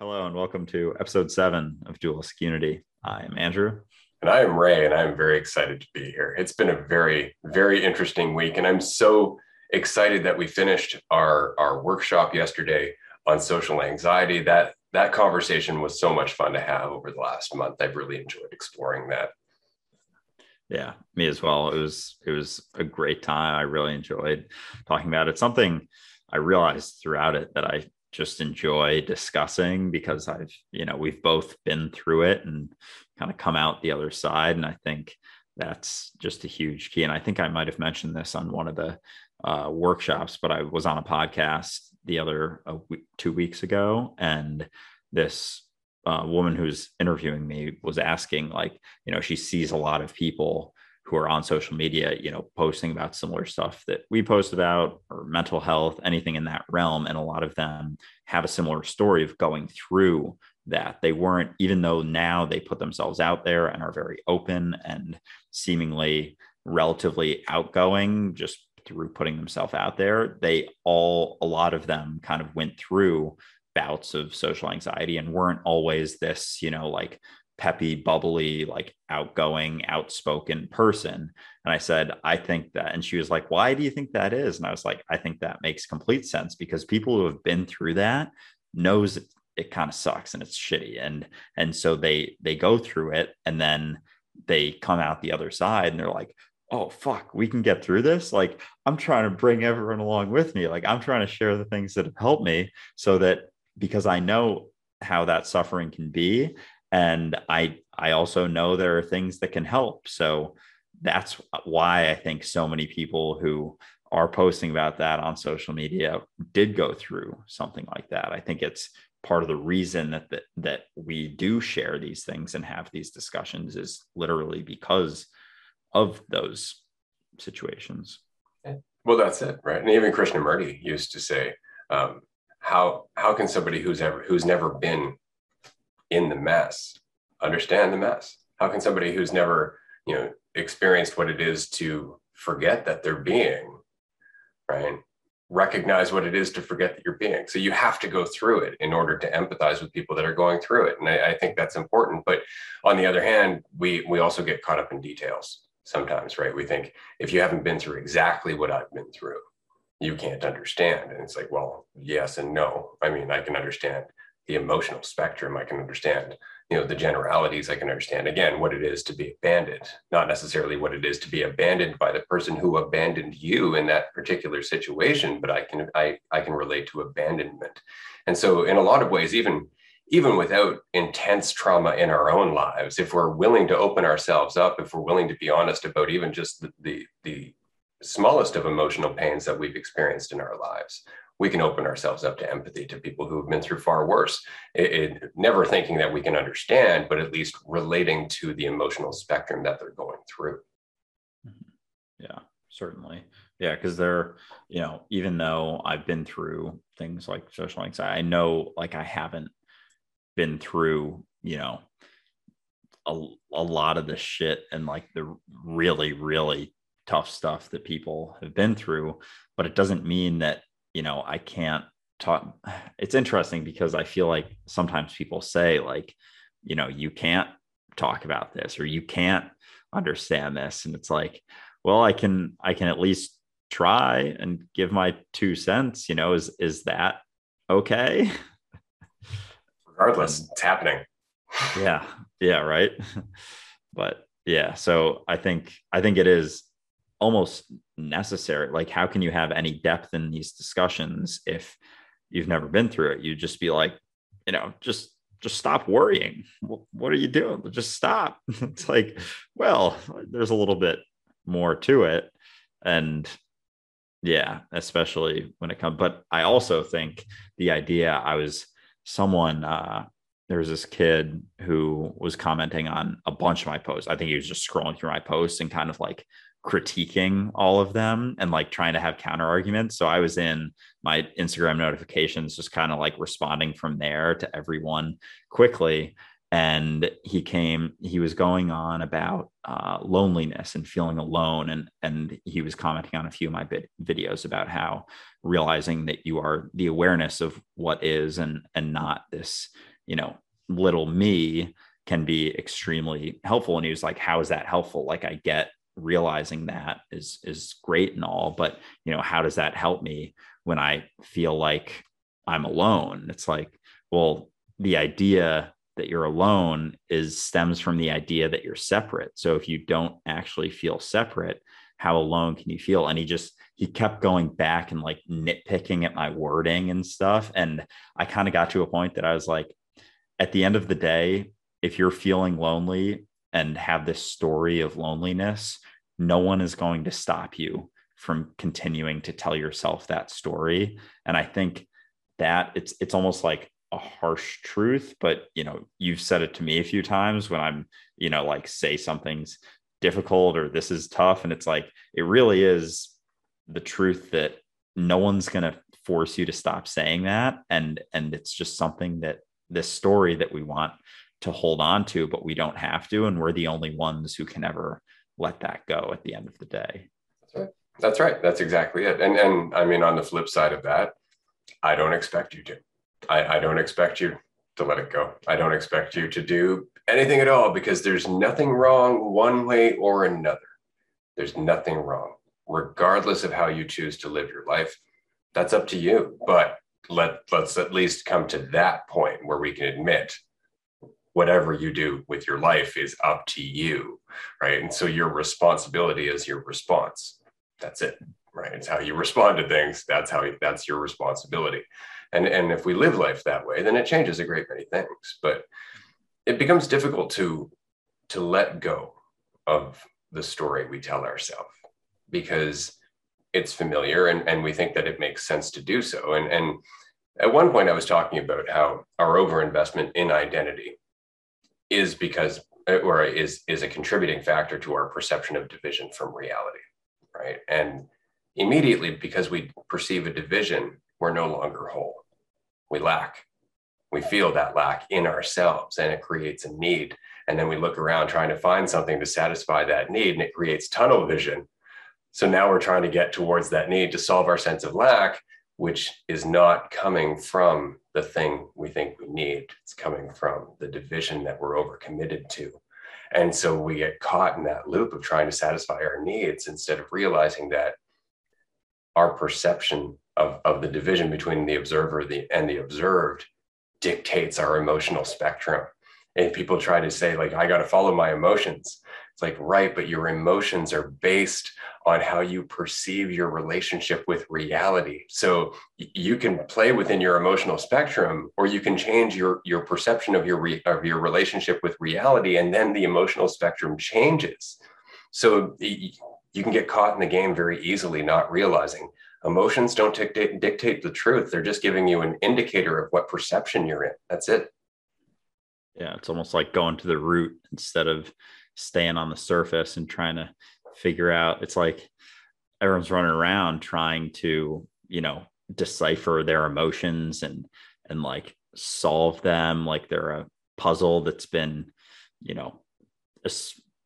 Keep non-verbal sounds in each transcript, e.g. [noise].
Hello and welcome to episode seven of Dualistic Unity. I'm Andrew. And I am Ray, and I'm very excited to be here. It's been a very, very interesting week, and I'm so excited that we finished our, our workshop yesterday on social anxiety. That that conversation was so much fun to have over the last month. I've really enjoyed exploring that. Yeah, me as well. It was it was a great time. I really enjoyed talking about it. Something I realized throughout it that I just enjoy discussing because I've, you know, we've both been through it and kind of come out the other side. And I think that's just a huge key. And I think I might have mentioned this on one of the uh, workshops, but I was on a podcast the other two weeks ago, and this uh, woman who's interviewing me was asking, like, you know, she sees a lot of people who are on social media, you know, posting about similar stuff that we post about or mental health, anything in that realm. And a lot of them have a similar story of going through that. They weren't, even though now they put themselves out there and are very open and seemingly relatively outgoing just through putting themselves out there, they all, a lot of them kind of went through bouts of social anxiety and weren't always this, you know, like peppy, bubbly, like outgoing, outspoken person. And I said, I think that. And she was like, Why do you think that is? And I was like, I think that makes complete sense because people who have been through that knows it, it kind of sucks and it's shitty. And and so they they go through it and then they come out the other side and they're like, oh fuck we can get through this like i'm trying to bring everyone along with me like i'm trying to share the things that have helped me so that because i know how that suffering can be and i i also know there are things that can help. So that's why i think so many people who are posting about that on social media did go through something like that. I think it's part of the reason that that, that we do share these things and have these discussions is literally because of those situations. Well that's it right? And even krishnamurti used to say um, how how can somebody who's ever who's never been in the mess understand the mess how can somebody who's never you know experienced what it is to forget that they're being right recognize what it is to forget that you're being? So you have to go through it in order to empathize with people that are going through it. And I, I think that's important. But on the other hand we we also get caught up in details sometimes right? We think if you haven't been through exactly what i've been through you can't understand. And it's like well yes and no. I mean i can understand the emotional spectrum i can understand. You know the generalities i can understand. Again what it is to be abandoned not necessarily what it is to be abandoned by the person who abandoned you in that particular situation but i can i, I can relate to abandonment. And so in a lot of ways even even without intense trauma in our own lives if we're willing to open ourselves up if we're willing to be honest about even just the the, the smallest of emotional pains that we've experienced in our lives we can open ourselves up to empathy to people who have been through far worse. It, it, never thinking that we can understand, but at least relating to the emotional spectrum that they're going through. Mm-hmm. Yeah, certainly. Yeah, because they're, you know, even though I've been through things like social anxiety, I know like I haven't been through, you know, a, a lot of the shit and like the really, really tough stuff that people have been through. But it doesn't mean that you know, I can't talk. [sighs] It's interesting because I feel like sometimes people say, like, you know, you can't talk about this or you can't understand this. And it's like, well, I can, I can at least try and give my two cents, you know, is, is that okay? [laughs] Regardless, it's happening. [laughs] yeah. Yeah. Right. [laughs] but yeah. So I think, I think it is almost necessary. Like, how can you have any depth in these discussions if you've never been through it? you'd just be like, you know, just just stop worrying. What are you doing? Just stop. [laughs] It's like, well, there's a little bit more to it. And yeah, especially when it comes, but I also think the idea I was someone, uh, there was this kid who was commenting on a bunch of my posts. I think he was just scrolling through my posts and kind of like critiquing all of them and like trying to have counter arguments. So I was in my Instagram notifications, just kind of like responding from there to everyone quickly. and he came he was going on about uh, loneliness and feeling alone and and he was commenting on a few of my videos about how realizing that you are the awareness of what is and and not this you know little me can be extremely helpful and he was like how is that helpful like i get realizing that is is great and all but you know how does that help me when i feel like i'm alone it's like well the idea that you're alone is stems from the idea that you're separate. So if you don't actually feel separate, how alone can you feel? And he just he kept going back and like nitpicking at my wording and stuff. And I kind of got to a point that I was like, at the end of the day, if you're feeling lonely and have this story of loneliness, no one is going to stop you from continuing to tell yourself that story. And I think that it's it's almost like a harsh truth, but you know, you've said it to me a few times when I'm, you know, like say something's difficult or this is tough. And it's like, it really is the truth that no one's going to force you to stop saying that. And, and it's just something that this story that we want to hold on to, but we don't have to. And we're the only ones who can ever let that go at the end of the day. That's right. That's right. That's exactly it. And, and I mean, on the flip side of that, I don't expect you to. I, I don't expect you to let it go. I don't expect you to do anything at all because there's nothing wrong one way or another. There's nothing wrong, regardless of how you choose to live your life. That's up to you. But let let's at least come to that point where we can admit whatever you do with your life is up to you, right? And so your responsibility is your response. That's it, right? It's how you respond to things. That's how you, that's your responsibility. And, and if we live life that way, then it changes a great many things. But it becomes difficult to, to let go of the story we tell ourselves because it's familiar and, and we think that it makes sense to do so. And, and at one point, I was talking about how our overinvestment in identity is because uh, or is is a contributing factor to our perception of division from reality right and immediately because we perceive a division we're no longer whole we lack. We feel that lack in ourselves and it creates a need. And then we look around trying to find something to satisfy that need and it creates tunnel vision. So now we're trying to get towards that need to solve our sense of lack, which is not coming from the thing we think we need. It's coming from the division that we're overcommitted to. And so we get caught in that loop of trying to satisfy our needs instead of realizing that our perception of, of the division between the observer the, and the observed dictates our emotional spectrum. And people try to say, like, I got to follow my emotions. It's like, right, but your emotions are based on how you perceive your relationship with reality. So you can play within your emotional spectrum, or you can change your, your perception of your, re, of your relationship with reality, and then the emotional spectrum changes. So you can get caught in the game very easily, not realizing Emotions don't dictate, dictate the truth. They're just giving you an indicator of what perception you're in. That's it. Yeah, it's almost like going to the root instead of staying on the surface and trying to figure out. It's like everyone's running around trying to, you know, decipher their emotions and and like solve them like they're a puzzle that's been, you know,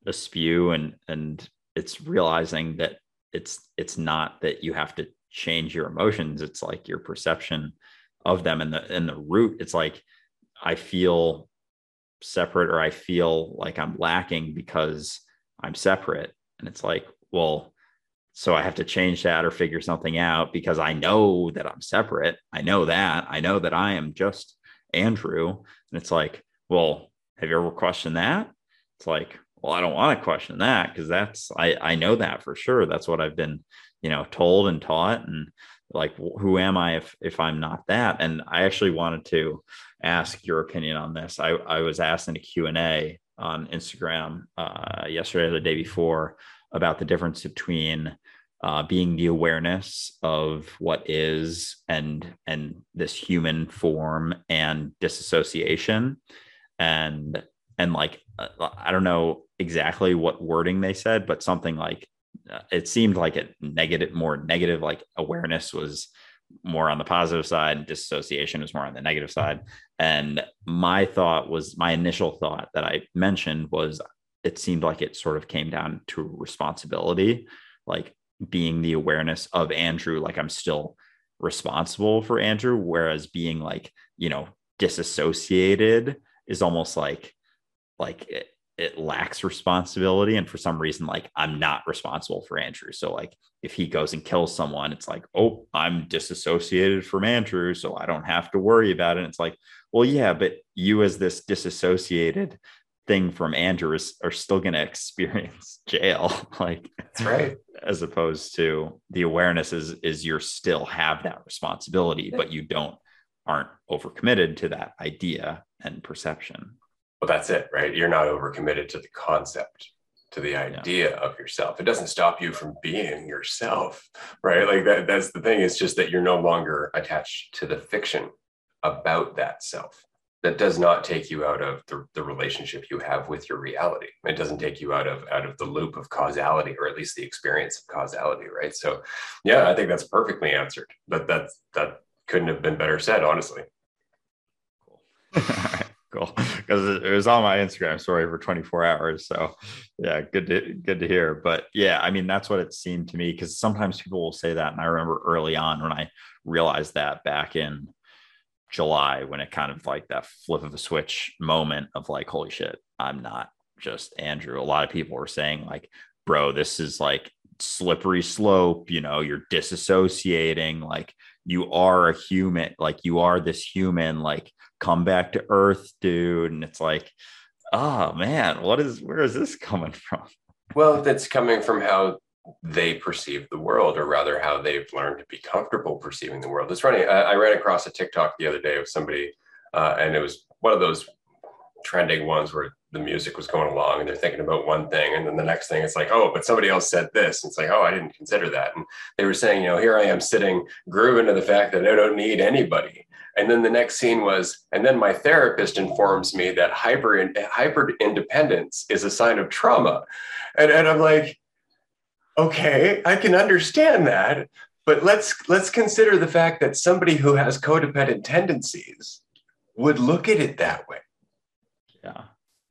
askew and and it's realizing that it's it's not that you have to change your emotions it's like your perception of them and the and the root it's like i feel separate or i feel like i'm lacking because i'm separate. And it's like well so i have to change that or figure something out because i know that i'm separate. I know that. I know that i am just andrew. And it's like well have you ever questioned that? It's like well i don't want to question that because that's i i know that for sure. That's what i've been you know told and taught and like who am i if if i'm not that? And i actually wanted to ask your opinion on this. I i was asked in a q&a on instagram uh, yesterday or the day before about the difference between uh, being the awareness of what is and and this human form and disassociation and and like uh, i don't know exactly what wording they said but something like Uh, it seemed like a negative, more negative, like awareness was more on the positive side and disassociation is more on the negative side. And my thought was my initial thought that I mentioned was it seemed like it sort of came down to responsibility, like being the awareness of Andrew, like I'm still responsible for Andrew, whereas being like, you know, disassociated is almost like like it, lacks responsibility and for some reason like i'm not responsible for andrew. So like if he goes and kills someone it's like oh i'm disassociated from andrew so i don't have to worry about it. And it's like well yeah but you as this disassociated thing from andrew is, are still going [laughs] to experience jail [laughs] like that's right. as opposed to the awareness is is you're still have that responsibility but you don't aren't overcommitted to that idea and perception well, that's it, right? You're not overcommitted to the concept, to the idea yeah. of yourself. It doesn't stop you from being yourself, [laughs] right? Like that, that's the thing. It's just that you're no longer attached to the fiction about that self. That does not take you out of the, the relationship you have with your reality. It doesn't take you out of out of the loop of causality, or at least the experience of causality, right? So, yeah, I think that's perfectly answered. But that's that couldn't have been better said, honestly. Cool. [laughs] cool. Because it was on my instagram story for 24 hours so yeah good to good to hear. But yeah i mean that's what it seemed to me because sometimes people will say that and i remember early on when i realized that back in july when it kind of like that flip of a switch moment of like holy shit i'm not just andrew. A lot of people were saying like bro this is like slippery slope you know you're disassociating like you are a human like you are this human like come back to earth dude and it's like oh man what is where is this coming from? Well that's coming from how they perceive the world or rather how they've learned to be comfortable perceiving the world. It's funny i, I ran across a tiktok the other day of somebody uh, and it was one of those trending ones where the music was going along and they're thinking about one thing and then the next thing it's like oh but somebody else said this. And it's like oh i didn't consider that. And they were saying you know here i am sitting grooving to the fact that i don't need anybody and then the next scene was and then my therapist informs me that hyper hyper independence is a sign of trauma. And, and i'm like okay i can understand that but let's let's consider the fact that somebody who has codependent tendencies would look at it that way. Yeah.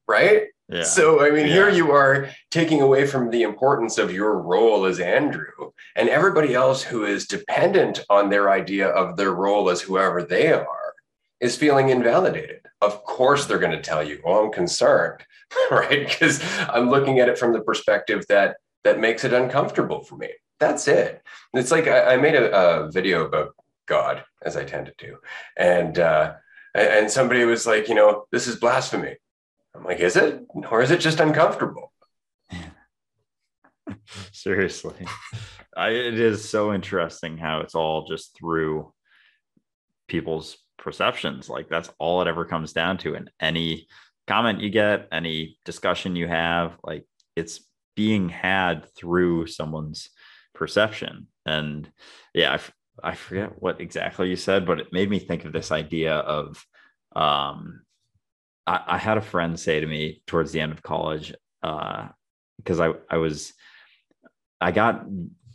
Right? Yeah. So, I mean, yeah. here you are taking away from the importance of your role as Andrew, and everybody else who is dependent on their idea of their role as whoever they are is feeling invalidated. Of course, they're going to tell you, "Oh, I'm concerned," [laughs] right? Because I'm looking at it from the perspective that that makes it uncomfortable for me. That's it. It's like I, I made a, a, video about God, as I tend to do, and uh, and somebody was like, you know, this is blasphemy. I'm like, is it? Or is it just uncomfortable? [laughs] Seriously. I, it is so interesting how it's all just through people's perceptions. Like that's all it ever comes down to. And any comment you get, any discussion you have, like it's being had through someone's perception. And yeah, I, f- I forget what exactly you said, but it made me think of this idea of um, I, I, had a friend say to me towards the end of college, because uh, I I was I got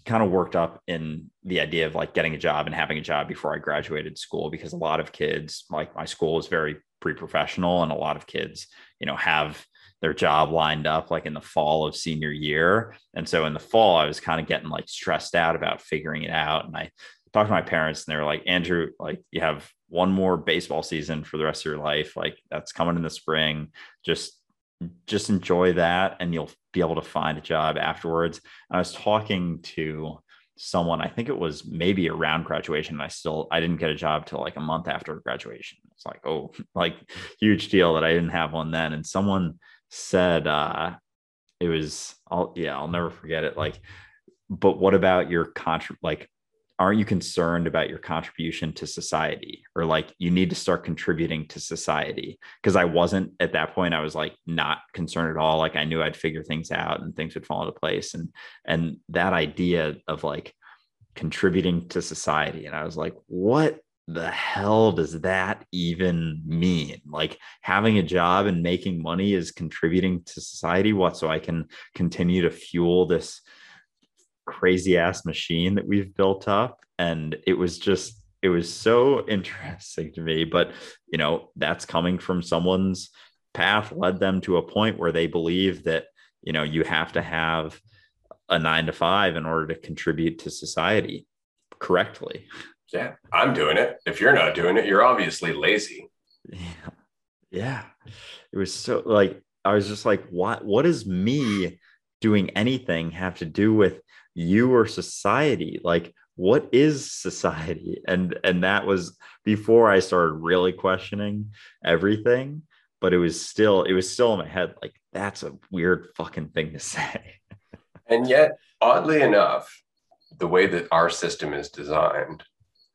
kind of worked up in the idea of like getting a job and having a job before I graduated school because a lot of kids, like my school is very pre-professional and a lot of kids, you know, have their job lined up like in the fall of senior year. And so in the fall, I was kind of getting like stressed out about figuring it out. And I talked to my parents and they were like, Andrew, like you have one more baseball season for the rest of your life. Like that's coming in the spring. Just just enjoy that and you'll be able to find a job afterwards. I was talking to someone, I think it was maybe around graduation. I still I didn't get a job till like a month after graduation. It's like, oh, [laughs] like huge deal that I didn't have one then. And someone said uh it was I'll yeah, I'll never forget it. Like, but what about your contra like aren't you concerned about your contribution to society or like you need to start contributing to society because i wasn't at that point i was like not concerned at all like i knew i'd figure things out and things would fall into place and and that idea of like contributing to society and i was like what the hell does that even mean? Like having a job and making money is contributing to society. What? So I can continue to fuel this crazy ass machine that we've built up and it was just it was so [laughs] interesting to me but you know that's coming from someone's path led them to a point where they believe that you know you have to have a 9 to 5 in order to contribute to society correctly. Yeah i'm doing it. If you're not doing it you're obviously lazy. Yeah [laughs] yeah it was so like i was just like what what does me doing anything have to do with you or society like what is society? [laughs] And and that was before i started really questioning everything but it was still it was still in my head like that's a weird fucking thing to [laughs] say. And yet oddly enough the way that our system is designed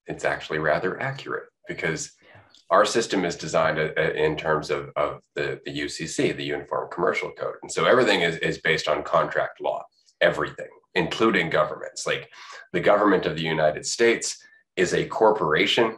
it's actually rather accurate because our system is designed uh, uh, in terms of, of the, the UCC, the Uniform Commercial Code. And so everything is, is based on contract law, everything, including governments. Like the government of the United States is a corporation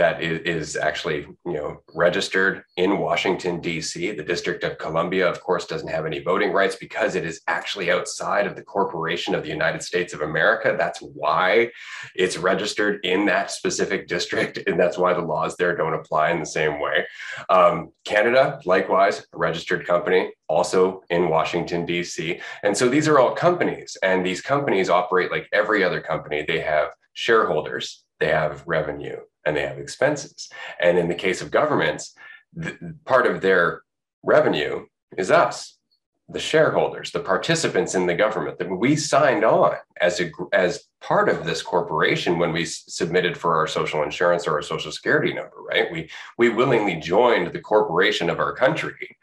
that is, actually you know registered in Washington D.C. The District of Columbia, of course, doesn't have any voting rights because it is actually outside of the corporation of the United States of America. That's why it's registered in that specific district, and that's why the laws there don't apply in the same way. Um, Canada, likewise, a registered company, also in Washington D.C. And so these are all companies, and these companies operate like every other company. They have shareholders, they have revenue and they have expenses. And in the case of governments, the, part of their revenue is us, the shareholders, the participants in the government that we signed on as a as part of this corporation when we submitted for our social insurance or our social security number, right? We we willingly joined the corporation of our country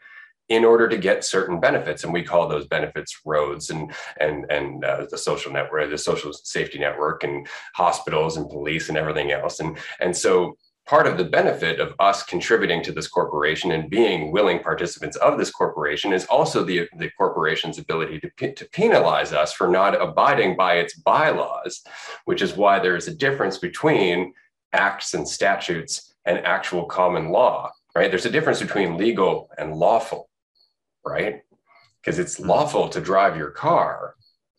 in order to get certain benefits and we call those benefits roads and and and uh, the social network the social safety network and hospitals and police and everything else and and so part of the benefit of us contributing to this corporation and being willing participants of this corporation is also the, the corporation's ability to, to penalize us for not abiding by its bylaws, which is why there is a difference between acts and statutes and actual common law, right? There's a difference between legal and lawful right? Because it's lawful to drive your car,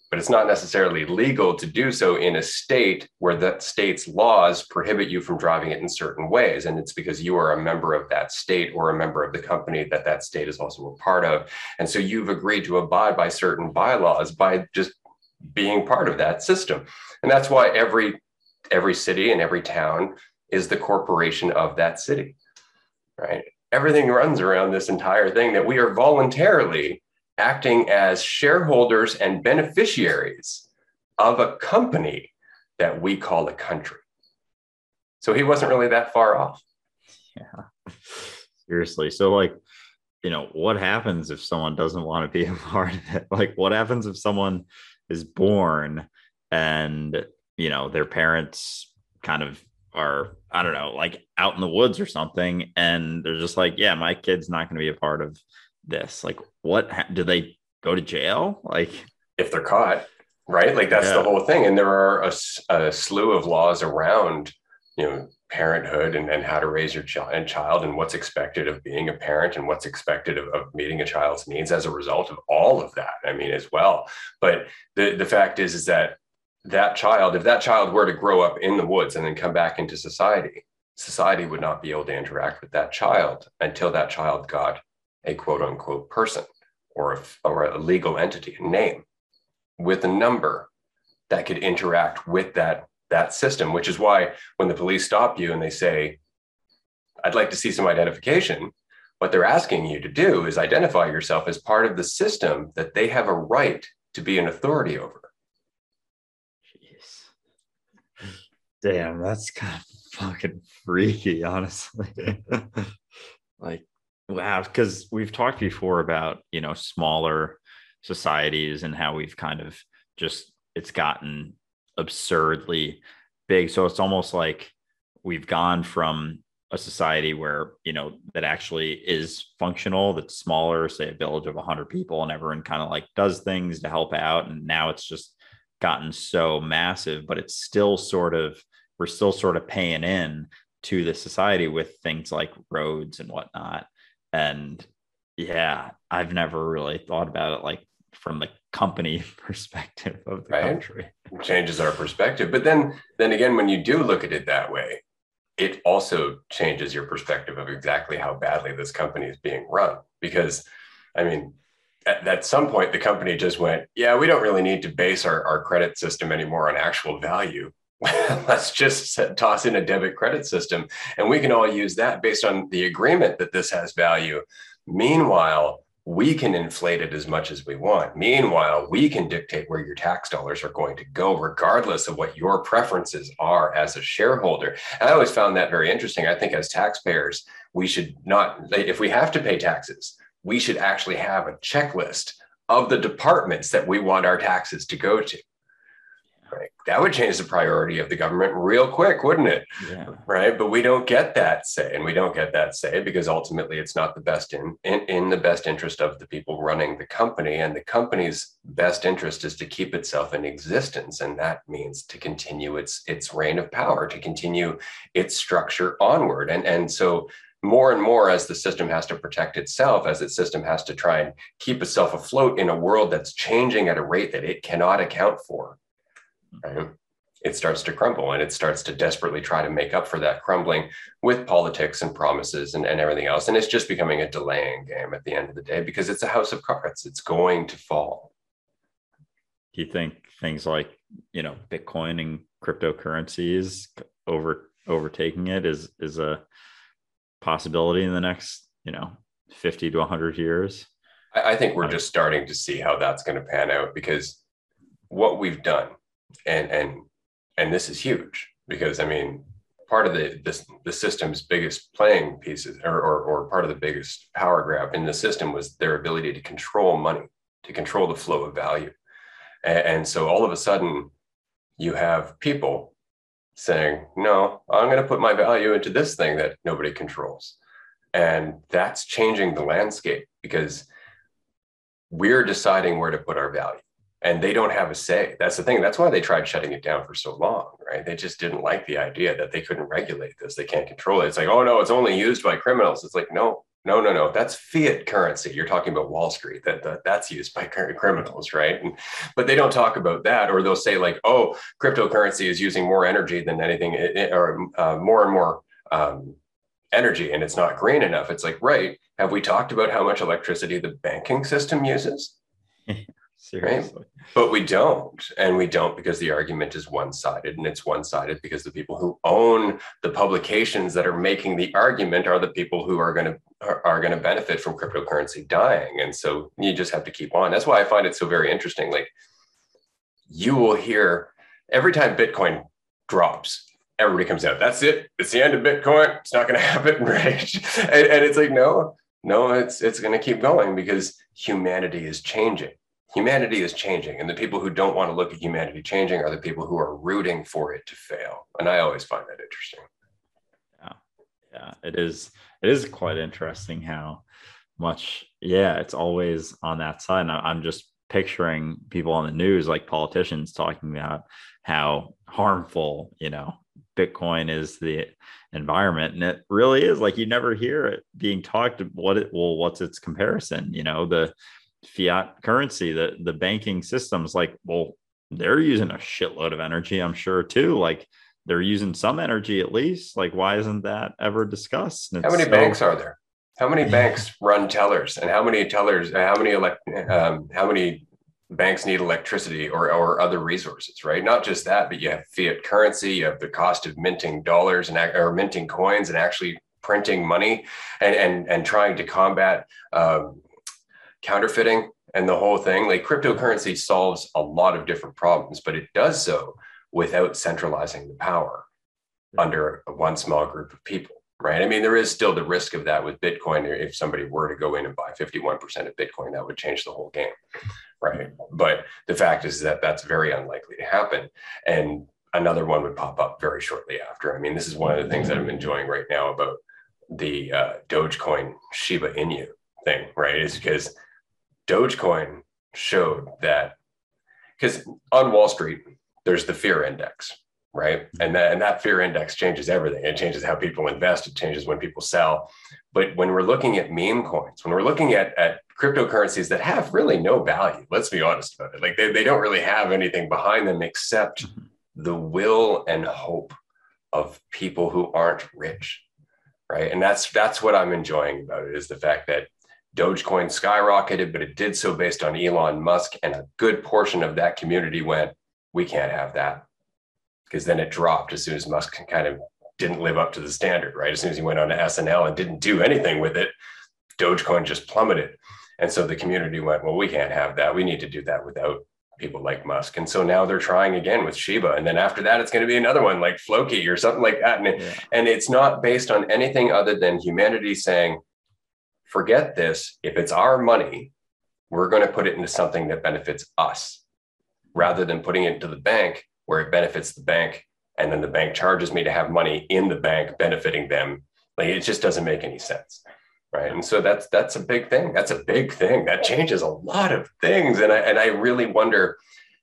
but it's not necessarily legal to do so in a state where that state's laws prohibit you from driving it in certain ways. And it's because you are a member of that state or a member of the company that that state is also a part of. And so you've agreed to abide by certain bylaws by just being part of that system. And that's why every every city and every town is the corporation of that city. Right everything runs around this entire thing that we are voluntarily acting as shareholders and beneficiaries of a company that we call a country. So he wasn't really that far off. Yeah. Seriously. So, like, you know, what happens if someone doesn't want to be a part of it? Like, what happens if someone is born and, you know, their parents kind of are I don't know, like out in the woods or something, and they're just like, yeah, my kid's not going to be a part of this. Like, what do they go to jail? Like, if they're caught, right? Like that's yeah. the whole thing. And there are a, a, slew of laws around, you know, parenthood and, and how to raise your child, child and what's expected of being a parent and what's expected of, of meeting a child's needs as a result of all of that. I mean, as well. But the the fact is, is that that child, if that child were to grow up in the woods and then come back into society, society would not be able to interact with that child until that child got a quote unquote person or a, or a legal entity, a name with a number that could interact with that, that system, which is why when the police stop you and they say, I'd like to see some identification, what they're asking you to do is identify yourself as part of the system that they have a right to be an authority over. Damn, that's kind of [laughs] fucking freaky, honestly. [laughs] like, wow, because we've talked before about, you know, smaller societies and how we've kind of just, it's gotten absurdly big. So it's almost like we've gone from a society where, you know, that actually is functional, that's smaller, say a village of 100 people, and everyone kind of like does things to help out. And now it's just, gotten so massive, but it's still sort of we're still sort of paying in to the society with things like roads and whatnot. And yeah, I've never really thought about it like from the company [laughs] perspective of the Right. country. changes our perspective. But then, then again, when you do look at it that way, it also changes your perspective of exactly how badly this company is being run. Because, I mean, at, at some point, the company just went, "Yeah, we don't really need to base our, our credit system anymore on actual value. [laughs] Let's just set, toss in a debit credit system, and we can all use that based on the agreement that this has value." Meanwhile, we can inflate it as much as we want. Meanwhile, we can dictate where your tax dollars are going to go, regardless of what your preferences are as a shareholder. And I always found that very interesting. I think as taxpayers, we should not, if we have to pay taxes, we should actually have a checklist of the departments that we want our taxes to go to. Right. That would change the priority of the government real quick, wouldn't it? Yeah. right but we don't get that say and we don't get that say because ultimately it's not the best in, in in the best interest of the people running the company and the company's best interest is to keep itself in existence and that means to continue its its reign of power to continue its structure onward and and so more and more as the system has to protect itself as its system has to try and keep itself afloat in a world that's changing at a rate that it cannot account for right? it starts to crumble and it starts to desperately try to make up for that crumbling with politics and promises and, and everything else. And it's just becoming a delaying game at the end of the day because it's a house of cards. It's going to fall. Do you think things like, you know, Bitcoin and cryptocurrencies over overtaking it is is a possibility in the next, you know, 50 to 100 years? I, I think we're just starting to see how that's going to pan out because what we've done, and and and this is huge because I mean, part of the this, the system's biggest playing pieces or, or or part of the biggest power grab in the system was their ability to control money, to control the flow of value. And, and so all of a sudden, you have people saying, no, I'm going to put my value into this thing that nobody controls. And that's changing the landscape because we're deciding where to put our value and they don't have a say. That's the thing. That's why they tried shutting it down for so long, right? They just didn't like the idea that they couldn't regulate this. They can't control it. It's like, oh no, it's only used by criminals. It's like, no, no, no, no. That's fiat currency. You're talking about Wall Street. That, that that's used by criminals, right? And, but they don't talk about that, or they'll say like, oh, cryptocurrency is using more energy than anything, or uh, more and more um, energy, and it's not green enough. It's like, right? Have we talked about how much electricity the banking system uses? [laughs] Seriously. Right? But we don't. And we don't because the argument is one sided. And it's one sided because the people who own the publications that are making the argument are the people who are going to are, going to benefit from cryptocurrency dying. And so you just have to keep on. That's why I find it so very interesting. Like you will hear every time Bitcoin drops, everybody comes out. That's it. It's the end of Bitcoin. It's not going [laughs] to happen. [laughs] Right. And, and it's like, no, no, it's it's going to keep going because humanity is changing humanity is changing and the people who don't want to look at humanity changing are the people who are rooting for it to fail and i always find that interesting. Yeah yeah it is it is quite interesting how much yeah it's always on that side and i'm just picturing people on the news like politicians talking about how harmful you know bitcoin is the environment and it really is like you never hear it being talked about what it well what's its comparison you know the fiat currency, the the banking systems, like, well, they're using a shitload of energy, I'm sure too. Like they're using some energy at least. Like, why isn't that ever discussed? How many so, banks are there? How many [laughs] banks run tellers, and how many tellers? How many elect? Um, how many banks need electricity or or other resources? Right. Not just that, but you have fiat currency. You have the cost of minting dollars and or minting coins and actually printing money and and and trying to combat um, counterfeiting and the whole thing. Like cryptocurrency solves a lot of different problems, but it does so without centralizing the power under one small group of people. Right. I mean, there is still the risk of that with Bitcoin. If somebody were to go in and buy 51% of Bitcoin, that would change the whole game. Right. But the fact is that that's very unlikely to happen. And another one would pop up very shortly after. I mean, this is one of the things that I'm enjoying right now about the uh, Dogecoin Shiba Inu thing, right? Is because Dogecoin showed that because on Wall Street, there's the fear index, right? And that, and that fear index changes everything. It changes how people invest, it changes when people sell. But when we're looking at meme coins, when we're looking at, at cryptocurrencies that have really no value. Let's be honest about it. Like they, they don't really have anything behind them except mm-hmm. the will and hope of people who aren't rich. Right. And that's that's what I'm enjoying about it is the fact that Dogecoin skyrocketed, but it did so based on Elon Musk. And a good portion of that community went, we can't have that. Because then it dropped as soon as Musk kind of didn't live up to the standard, right? As soon as he went on to SNL and didn't do anything with it, Dogecoin just plummeted. And so the community went, well, we can't have that. We need to do that without people like Musk. And so now they're trying again with Shiba. And then after that, it's going to be another one like Floki or something like that. And, yeah. and it's not based on anything other than humanity saying, forget this. If it's our money, we're going to put it into something that benefits us rather than putting it into the bank where it benefits the bank and then the bank charges me to have money in the bank benefiting them. Like it just doesn't make any sense right? And so that's that's a big thing. That's a big thing. That changes a lot of things. And i and i really wonder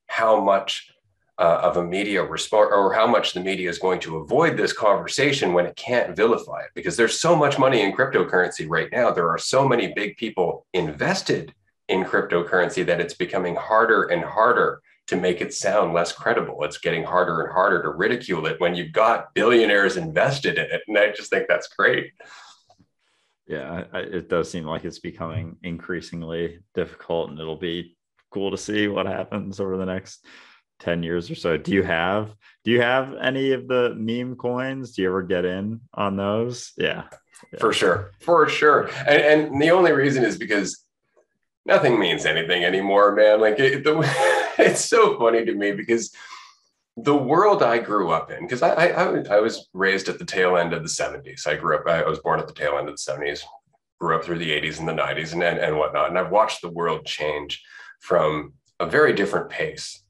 how much uh, of a media response or how much the media is going to avoid this conversation when it can't vilify it because there's so much money in cryptocurrency right now there are so many big people invested in cryptocurrency that it's becoming harder and harder to make it sound less credible. It's getting harder and harder to ridicule it when you've got billionaires invested in it. And I just think that's great. Yeah, it does seem like it's becoming increasingly difficult, and it'll be cool to see what happens over the next 10 years or so. Do you have do you have any of the meme coins? Do you ever get in on those? Yeah. yeah. For sure. For sure. And, and the only reason is because nothing means anything anymore, man. Like it, the, [laughs] it's so funny to me because the world I grew up in, because I, I, I was raised at the tail end of the 70s. I grew up, I was born at the tail end of the 70s, grew up through the 80s and the 90s and, and, and whatnot. And I've watched the world change from a very different pace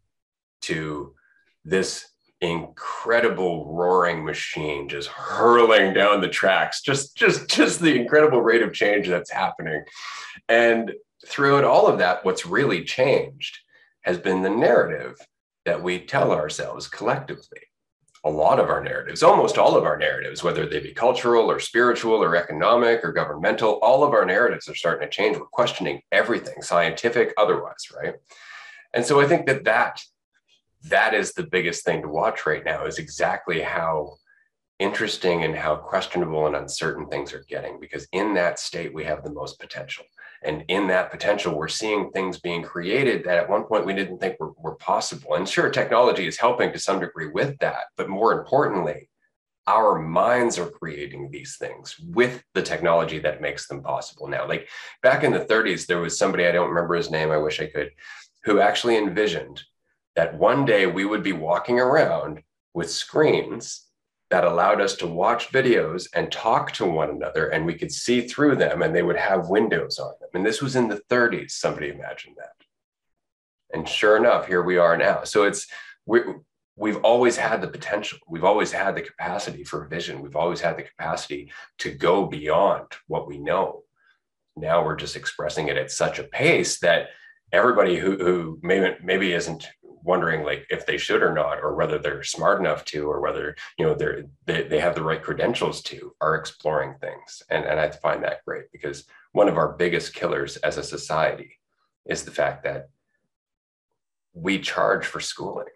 to this incredible roaring machine just hurling down the tracks just just just the incredible rate of change that's happening and throughout all of that, what's really changed has been the narrative that we tell ourselves collectively. A lot of our narratives, almost all of our narratives, whether they be cultural or spiritual or economic or governmental, all of our narratives are starting to change. We're questioning everything, scientific, otherwise, right? And so I think that that that is the biggest thing to watch right now is exactly how interesting and how questionable and uncertain things are getting because in that state we have the most potential and in that potential, we're seeing things being created that at one point we didn't think were, were possible. And sure, technology is helping to some degree with that. But more importantly, our minds are creating these things with the technology that makes them possible now. Like back in the 30s, there was somebody, I don't remember his name, I wish I could, who actually envisioned that one day we would be walking around with screens that allowed us to watch videos and talk to one another and we could see through them and they would have windows on them. And this was in the 30s, somebody imagined that. And sure enough, here we are now. So it's, we, we've always had the potential. We've always had the capacity for vision. We've always had the capacity to go beyond what we know. Now we're just expressing it at such a pace that everybody who, who maybe, maybe isn't wondering like if they should or not or whether they're smart enough to or whether you know they're they, they have the right credentials to are exploring things. And, and i find that great because one of our biggest killers as a society is the fact that we charge for schooling.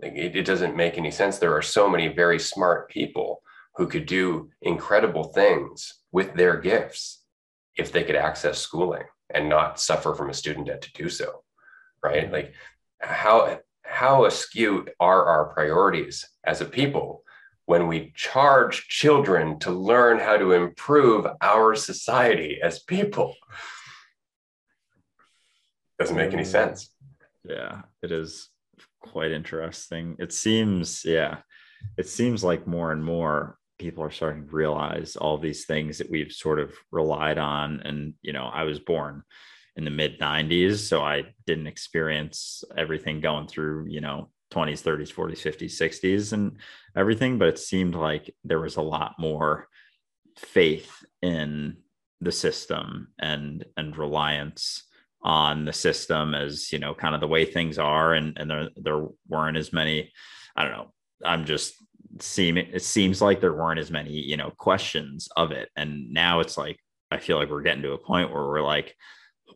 Like it, it doesn't make any sense. There are so many very smart people who could do incredible things with their gifts if they could access schooling and not suffer from a student debt to do so right? Like how how askew are our priorities as a people when we charge children to learn how to improve our society as people doesn't make any mm. sense yeah it is quite interesting it seems yeah it seems like more and more people are starting to realize all these things that we've sort of relied on and you know i was born in the mid 90s so i didn't experience everything going through you know 20s 30s 40s 50s 60s and everything but it seemed like there was a lot more faith in the system and and reliance on the system as you know kind of the way things are and and there there weren't as many i don't know i'm just seem it seems like there weren't as many you know questions of it. And now it's like i feel like we're getting to a point where we're like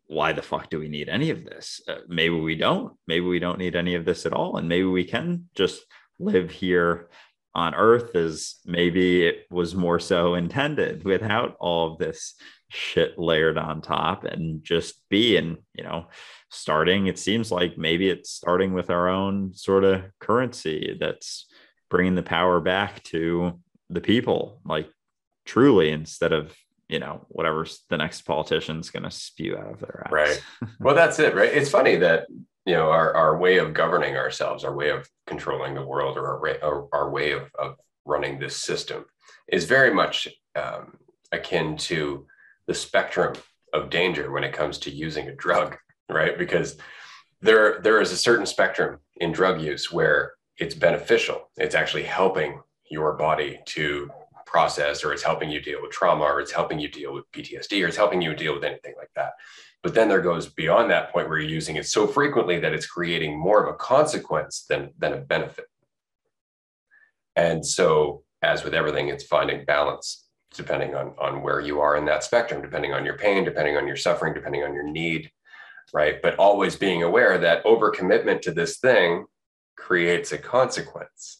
why the fuck do we need any of this? Uh, maybe we don't. Maybe we don't need any of this at all. And maybe we can just live here on earth as maybe it was more so intended without all of this shit layered on top and just be and you know starting it seems like maybe it's starting with our own sort of currency that's bringing the power back to the people like truly instead of you know whatever the next politician's going to spew out of their ass. right. Well that's it right? It's funny that you know our, our way of governing ourselves our way of controlling the world or our, our, way of, of running this system is very much um, akin to the spectrum of danger when it comes to using a drug right? Because there there is a certain spectrum in drug use where it's beneficial. It's actually helping your body to process or it's helping you deal with trauma or it's helping you deal with PTSD or it's helping you deal with anything like that. But then there goes beyond that point where you're using it so frequently that it's creating more of a consequence than, than a benefit. And so, as with everything, it's finding balance depending on, on where you are in that spectrum, depending on your pain, depending on your suffering, depending on your need, right? But always being aware that overcommitment to this thing creates a consequence.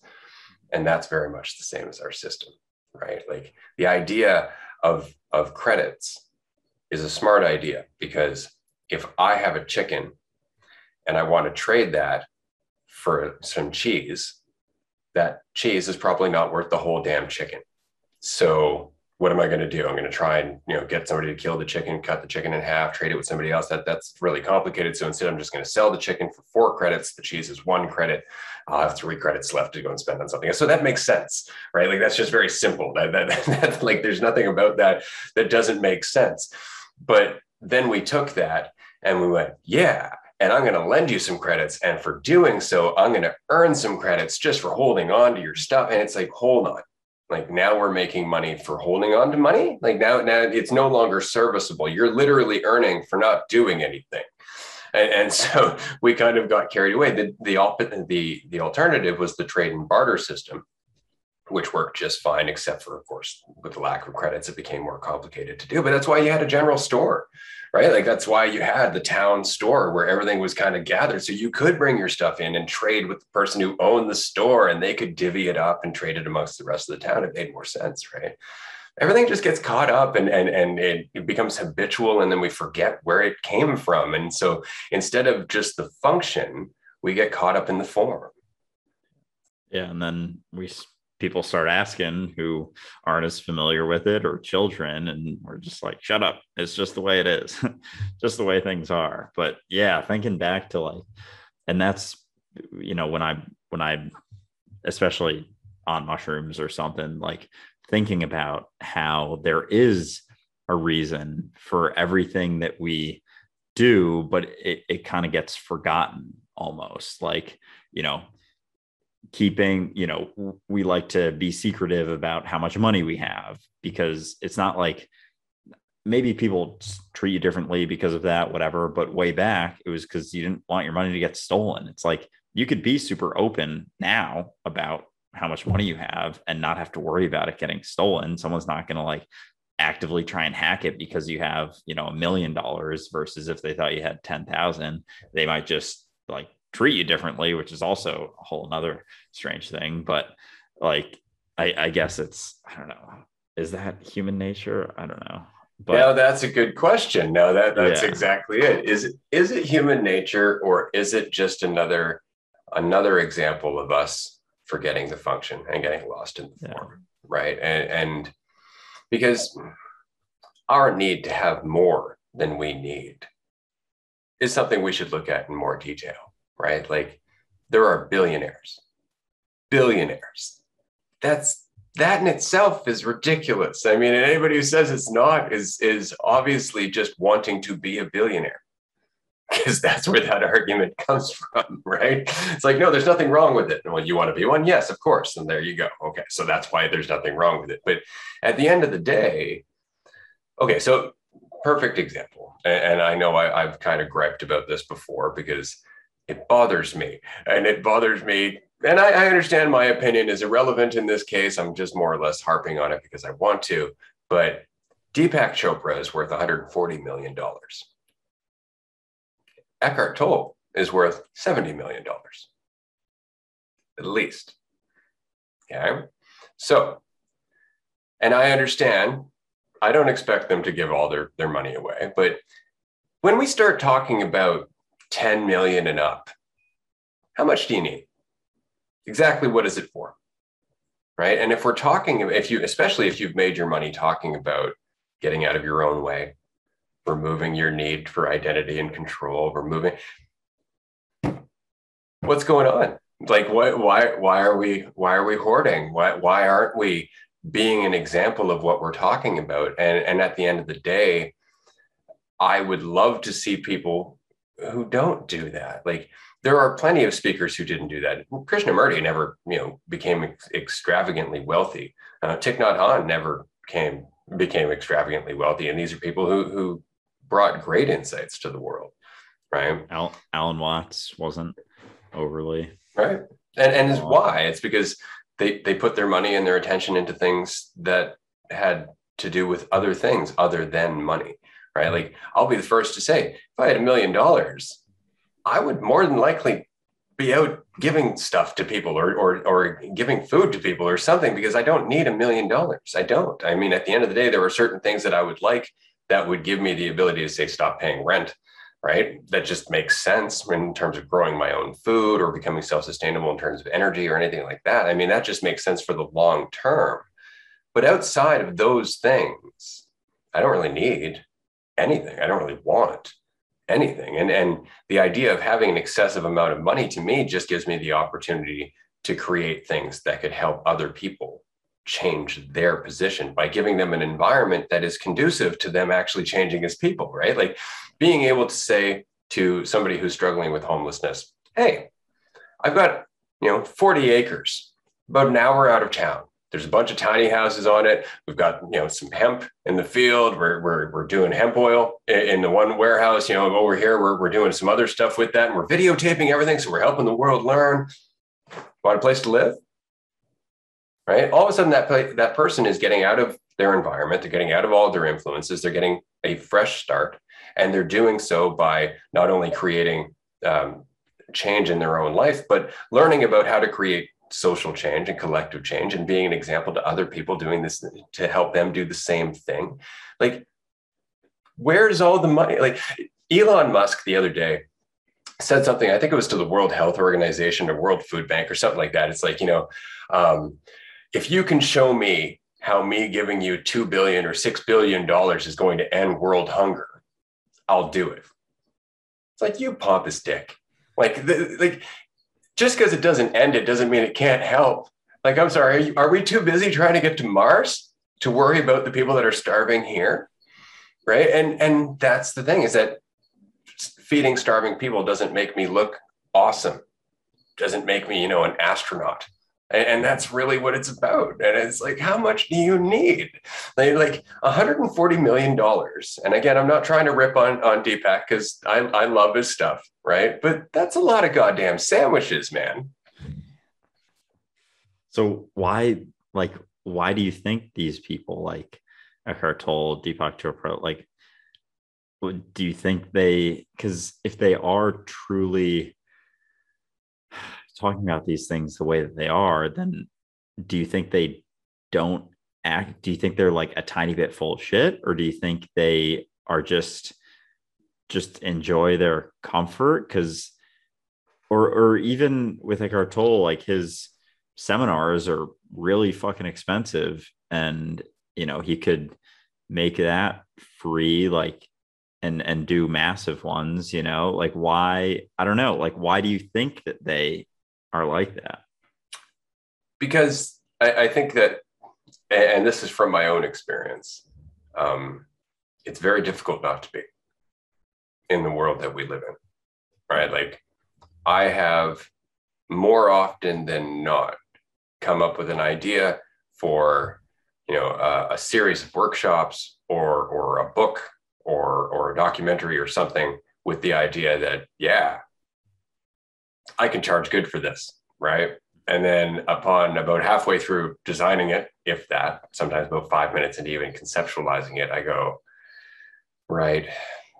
And that's very much the same as our system right? Like the idea of, of credits is a smart idea because if I have a chicken and I want to trade that for some cheese, that cheese is probably not worth the whole damn chicken. So what am I going to do? I'm going to try and you know get somebody to kill the chicken, cut the chicken in half, trade it with somebody else. That that's really complicated. So instead, I'm just going to sell the chicken for four credits. The cheese is one credit. I'll have three credits left to go and spend on something. So that makes sense, right? Like that's just very simple. That, that, [laughs] that like there's nothing about that that doesn't make sense. But then we took that and we went, yeah, and I'm going to lend you some credits. And for doing so, I'm going to earn some credits just for holding on to your stuff. And it's like, hold on, like now we're making money for holding on to money like now now it's no longer serviceable you're literally earning for not doing anything and, and so [laughs] we kind of got carried away the the, the the alternative was the trade and barter system which worked just fine except for of course with the lack of credits it became more complicated to do but that's why you had a general store right? Like that's why you had the town store where everything was kind of gathered. So you could bring your stuff in and trade with the person who owned the store and they could divvy it up and trade it amongst the rest of the town. It made more sense, right? Everything just gets caught up and, and, and it, it becomes habitual and then we forget where it came from. And so instead of just the function, we get caught up in the form. Yeah. And then we people start asking who aren't as familiar with it or children and we're just like shut up it's just the way it is [laughs] just the way things are but yeah thinking back to like and that's you know when i when i especially on mushrooms or something like thinking about how there is a reason for everything that we do but it, it kind of gets forgotten almost. Like you know keeping you know we like to be secretive about how much money we have because it's not like maybe people treat you differently because of that whatever but way back it was because you didn't want your money to get stolen. It's like you could be super open now about how much money you have and not have to worry about it getting stolen someone's not going to like actively try and hack it because you have you know a million dollars versus if they thought you had 10,000 they might just like treat you differently, which is also a whole another strange thing. But like, I, I guess it's, I don't know. Is that human nature? I don't know. But now that's a good question. No, that that's yeah. exactly it. Is it is it human nature or is it just another another example of us forgetting the function and getting lost in the yeah. form? Right. And and because our need to have more than we need is something we should look at in more detail right? Like there are billionaires, billionaires. That's that in itself is ridiculous. I mean, anybody who says it's not is is obviously just wanting to be a billionaire. Because that's where that argument [laughs] comes from, right? It's like, no, there's nothing wrong with it. Well, you want to be one? Yes, of course. And there you go. Okay. So that's why there's nothing wrong with it. But at the end of the day, okay, so perfect example. And, I know I've kind of griped about this before because it bothers me. And it bothers me. And I, I, understand my opinion is irrelevant in this case. I'm just more or less harping on it because I want to. But Deepak Chopra is worth $140 million. Eckhart Tolle is worth $70 million, at least. Okay. So, and I understand, I don't expect them to give all their, their money away, but when we start talking about 10 million and up, how much do you need? Exactly what is it for? Right. And if we're talking, if you, especially if you've made your money talking about getting out of your own way, removing your need for identity and control, removing what's going on? Like what why why are we why are we hoarding? Why why aren't we being an example of what we're talking about? And and at the end of the day, I would love to see people who don't do that. Like there are plenty of speakers who didn't do that. Krishnamurti never, you know, became ex- extravagantly wealthy. Uh, Thich Nhat Hanh never came became extravagantly wealthy, and these are people who who brought great insights to the world, right? Al- Alan Watts wasn't overly right, and and is uh, why it's because they they put their money and their attention into things that had to do with other things other than money, right? Like I'll be the first to say, if I had a million dollars, I would more than likely be out giving stuff to people or, or or giving food to people or something because I don't need a million dollars. I don't. I mean, at the end of the day, there were certain things that I would like that would give me the ability to say stop paying rent right? That just makes sense in terms of growing my own food or becoming self-sustainable in terms of energy or anything like that. I mean that just makes sense for the long term. But outside of those things i don't really need anything. I don't really want anything. And and the idea of having an excessive amount of money to me just gives me the opportunity to create things that could help other people change their position by giving them an environment that is conducive to them actually changing as people, right? Like being able to say to somebody who's struggling with homelessness, hey, I've got, you know, 40 acres, about an hour out of town. There's a bunch of tiny houses on it. We've got, you know, some hemp in the field. We're, we're, we're doing hemp oil in the one warehouse, you know, over here, we're, we're doing some other stuff with that and we're videotaping everything. So we're helping the world learn. Want a place to live? Right? All of a sudden, that that person is getting out of their environment. They're getting out of all their influences. They're getting a fresh start, and they're doing so by not only creating um, change in their own life, but learning about how to create social change and collective change, and being an example to other people doing this to help them do the same thing. Like, where's all the money? Like Elon Musk the other day said something. I think it was to the World Health Organization or World Food Bank or something like that. It's like you know. Um, if you can show me how me giving you 2 billion or 6 billion dollars is going to end world hunger i'll do it. It's like you pompous dick. Like the, like just because it doesn't end it doesn't mean it can't help. Like i'm sorry are, are we too busy trying to get to mars to worry about the people that are starving here? Right? And and that's the thing is that feeding starving people doesn't make me look awesome. Doesn't make me you know an astronaut and, that's really what it's about. And it's like how much do you need? Like 140 million dollars. And again i'm not trying to rip on on deepak because I, I love his stuff right? But that's a lot of goddamn sandwiches man. So why like why do you think these people like Eckhart Tolle, Deepak Chopra, like, do you think they? Because if they are truly talking about these things the way that they are, then do you think they don't act? Do you think they're like a tiny bit full of shit, or do you think they are just just enjoy their comfort? Because, or or even with like Tolle, like his seminars are really fucking expensive, and you know he could make that free, like and and do massive ones you know like why i don't know like why do you think that they are like that? Because I, I think that, and this is from my own experience, um, it's very difficult not to be in the world that we live in, right? Like I have more often than not come up with an idea for you know a, a series of workshops or or a book or or a documentary or something with the idea that yeah I can charge good for this, right? And then upon about halfway through designing it, if that, sometimes about five minutes into even conceptualizing it, I go, right,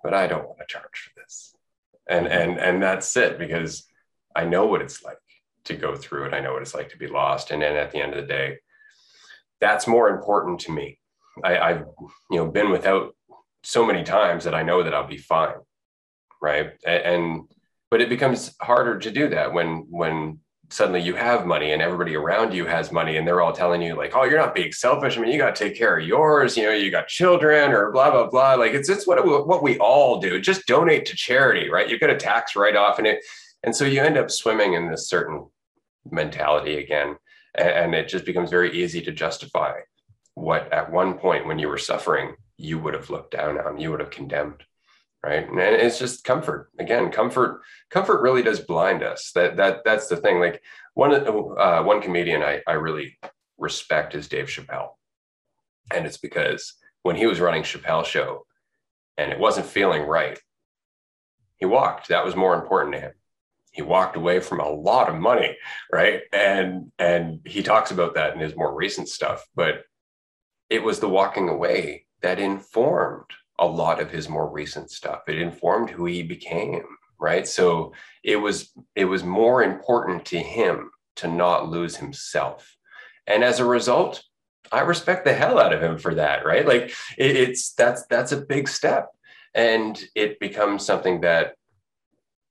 but I don't want to charge for this. and mm-hmm. and and that's it because I know what it's like to go through it. I know what it's like to be lost, and then at the end of the day, that's more important to me. I, I've you know been without so many times that I know that I'll be fine, right? And, and but it becomes harder to do that when when suddenly you have money and everybody around you has money and they're all telling you like oh you're not being selfish. I mean you got to take care of yours. You know you got children or blah blah blah. Like it's it's what what we all do. Just donate to charity right? You get a tax write off and it and so you end up swimming in this certain mentality again. And it just becomes very easy to justify what at one point when you were suffering you would have looked down on you would have condemned right? And it's just comfort. Again comfort comfort really does blind us. That that that's the thing. Like one uh, one comedian I, I really respect is dave chappelle. And it's because when he was running chappelle show and it wasn't feeling right he walked. That was more important to him. He walked away from a lot of money right? And and he talks about that in his more recent stuff but it was the walking away that informed a lot of his more recent stuff. It informed who he became, right? So it was it was more important to him to not lose himself. And as a result, I respect the hell out of him for that, right? Like it, it's that's that's a big step. And it becomes something that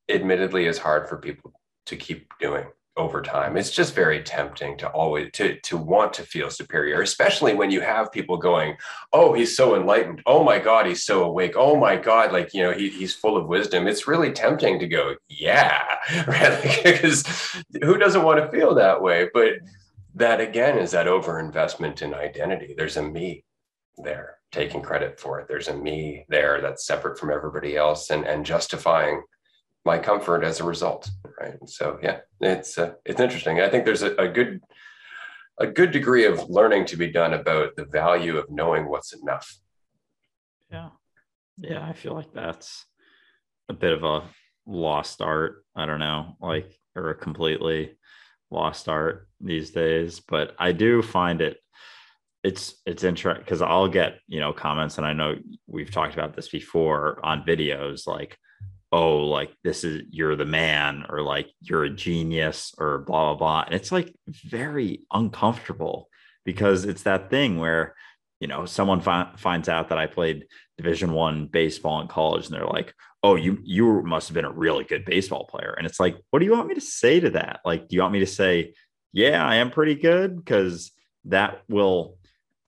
admittedly is hard for people to keep doing over time. It's just very tempting to always to to want to feel superior, especially when you have people going, "Oh, he's so enlightened. Oh my God, he's so awake. Oh my God, like you know, he, he's full of wisdom." It's really tempting to go, "Yeah," [laughs] right? because who doesn't want to feel that way? But that again is that overinvestment in identity. There's a me there taking credit for it. There's a me there that's separate from everybody else and and justifying my comfort as a result right? So yeah it's uh, it's interesting. I think there's a, a, good a good degree of learning to be done about the value of knowing what's enough. Yeah. Yeah i feel like that's a bit of a lost art. I don't know like or a completely lost art these days but i do find it it's it's interesting because i'll get you know comments and i know we've talked about this before on videos like oh, like this is you're the man, or like you're a genius, or blah blah blah. And it's like very uncomfortable because it's that thing where you know someone fi- finds out that I played Division One baseball in college, and they're like, "Oh, you you must have been a really good baseball player." And it's like, what do you want me to say to that? Like, do you want me to say, "Yeah, I am pretty good," because that will,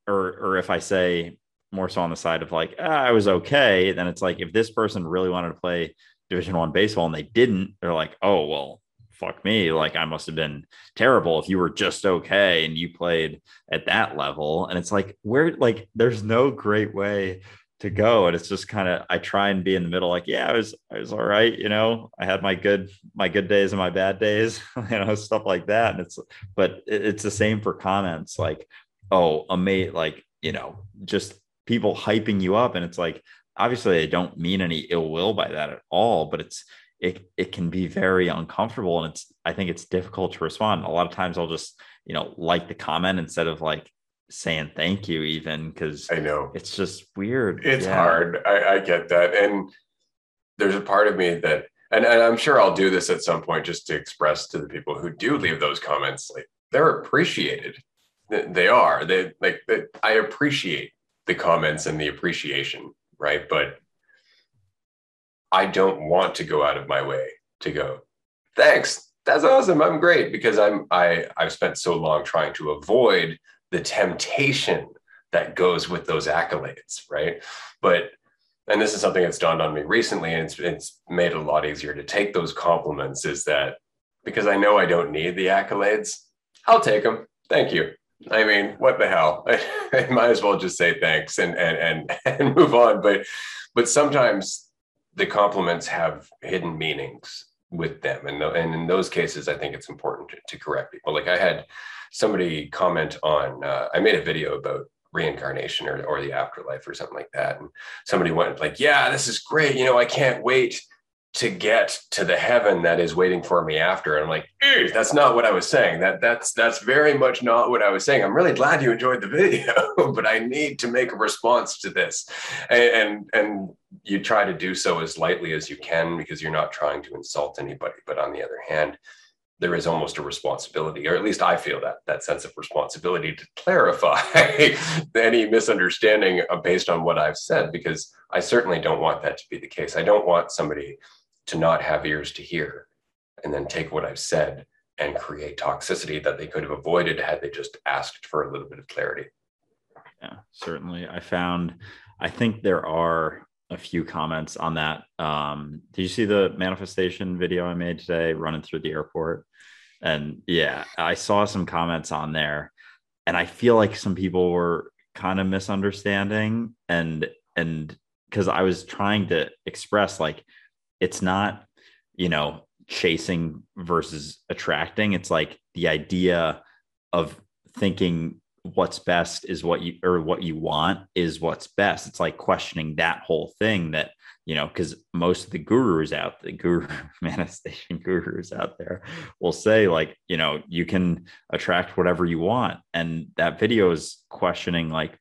or or if I say more so on the side of like, ah, I was okay, then it's like if this person really wanted to play division one baseball and they didn't they're like oh well fuck me. Like i must have been terrible if you were just okay and you played at that level. And it's like where like there's no great way to go. And it's just kind of i try and be in the middle like yeah i was i was all right you know? I had my good my good days and my bad days [laughs] you know stuff like that. And it's but it's the same for comments like oh a mate like you know just people hyping you up and it's like obviously I don't mean any ill will by that at all, but it's it it can be very uncomfortable and it's I think it's difficult to respond. A lot of times I'll just, you know, like the comment instead of like saying thank you even because I know it's just weird. It's yeah. hard. I, I get that. And there's a part of me that and, and I'm sure I'll do this at some point just to express to the people who do leave those comments, like they're appreciated. They are. They like they, I appreciate the comments and the appreciation right? But I don't want to go out of my way to go, thanks, that's awesome, I'm great, because I'm I I've spent so long trying to avoid the temptation that goes with those accolades, right? But and this is something that's dawned on me recently, and it's it's made it a lot easier to take those compliments. Is that because I know I don't need the accolades, I'll take them. Thank you. I mean, what the hell? [laughs] I, might as well just say thanks and and and [laughs] and move on. But but sometimes the compliments have hidden meanings with them, and and in those cases, I think it's important to, to correct people. Like I had somebody comment on. Uh, I made a video about reincarnation or, or the afterlife or something like that and somebody went like yeah this is great you know i can't wait to get to the heaven that is waiting for me after. And I'm like, that's not what I was saying. That that's that's very much not what I was saying. I'm really glad you enjoyed the video, [laughs] but I need to make a response to this. And, and and you try to do so as lightly as you can because you're not trying to insult anybody. But on the other hand, there is almost a responsibility, or at least I feel that that sense of responsibility to clarify [laughs] any misunderstanding uh, based on what I've said, because I certainly don't want that to be the case. I don't want somebody to not have ears to hear and then take what I've said and create toxicity that they could have avoided had they just asked for a little bit of clarity. Yeah, certainly. I found, I think there are a few comments on that. Um, did you see the manifestation video I made today running through the airport? And yeah, I saw some comments on there and I feel like some people were kind of misunderstanding and and because I was trying to express like it's not, you know, chasing versus attracting. It's like the idea of thinking what's best is what you or what you want is what's best. It's like questioning that whole thing that, you know, because most of the gurus out, the guru [laughs] manifestation gurus out there will say, like, you know, you can attract whatever you want. And that video is questioning like